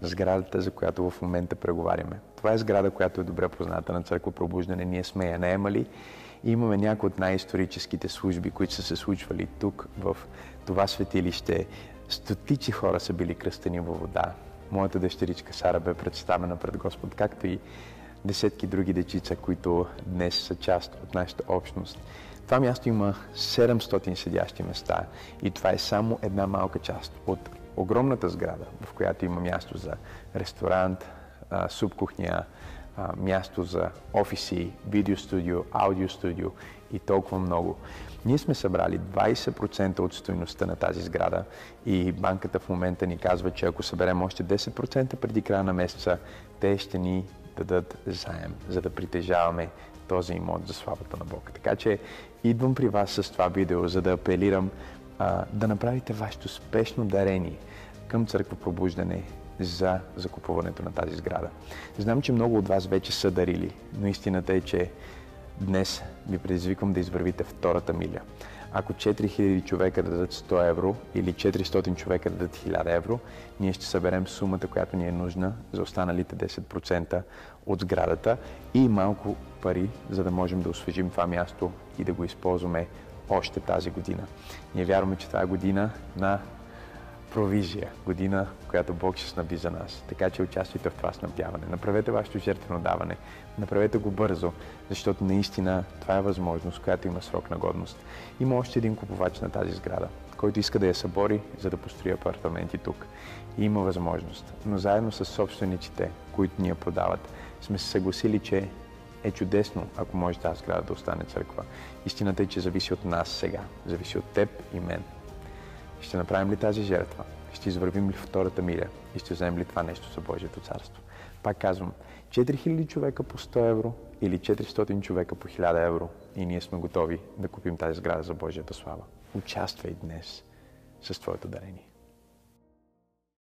сградата, за която в момента преговаряме. Това е сграда, която е добре позната на Църква Пробуждане. Ние сме я наемали и имаме някои от най-историческите служби, които са се случвали тук, в това светилище. Стотици хора са били кръстени във вода. Моята дъщеричка Сара бе представена пред Господ, както и десетки други дечица, които днес са част от нашата общност. Това място има 700 седящи места и това е само една малка част от огромната сграда, в която има място за ресторант, субкухня, място за офиси, видеостудио, аудиостудио и толкова много. Ние сме събрали 20% от стоеността на тази сграда и банката в момента ни казва, че ако съберем още 10% преди края на месеца, те ще ни дадат заем, за да притежаваме този имот за славата на Бог. Така че идвам при вас с това видео, за да апелирам да направите вашето спешно дарение към Църква Пробуждане за закупуването на тази сграда. Знам, че много от вас вече са дарили, но истината е, че днес ви предизвиквам да извървите втората миля. Ако 4000 човека дадат 100 евро или 400 човека дадат 1000 евро, ние ще съберем сумата, която ни е нужна за останалите 10% от сградата и малко пари, за да можем да освежим това място и да го използваме още тази година. Ние вярваме, че това е година на провизия, година, която Бог ще снаби за нас. Така че участвайте в това снабдяване. Направете вашето жертвено даване. Направете го бързо, защото наистина това е възможност, която има срок на годност. Има още един купувач на тази сграда, който иска да я събори, за да построи апартаменти тук. И има възможност. Но заедно с собствениците, които ни я продават, сме се съгласили, че е чудесно, ако може тази сграда да остане църква. Истината е, че зависи от нас сега. Зависи от теб и мен. Ще направим ли тази жертва? Ще извървим ли втората миля? И ще вземем ли това нещо за Божието царство? Пак казвам, 4000 човека по 100 евро или 400 човека по 1000 евро и ние сме готови да купим тази сграда за Божията слава. Участвай днес с твоето дарение.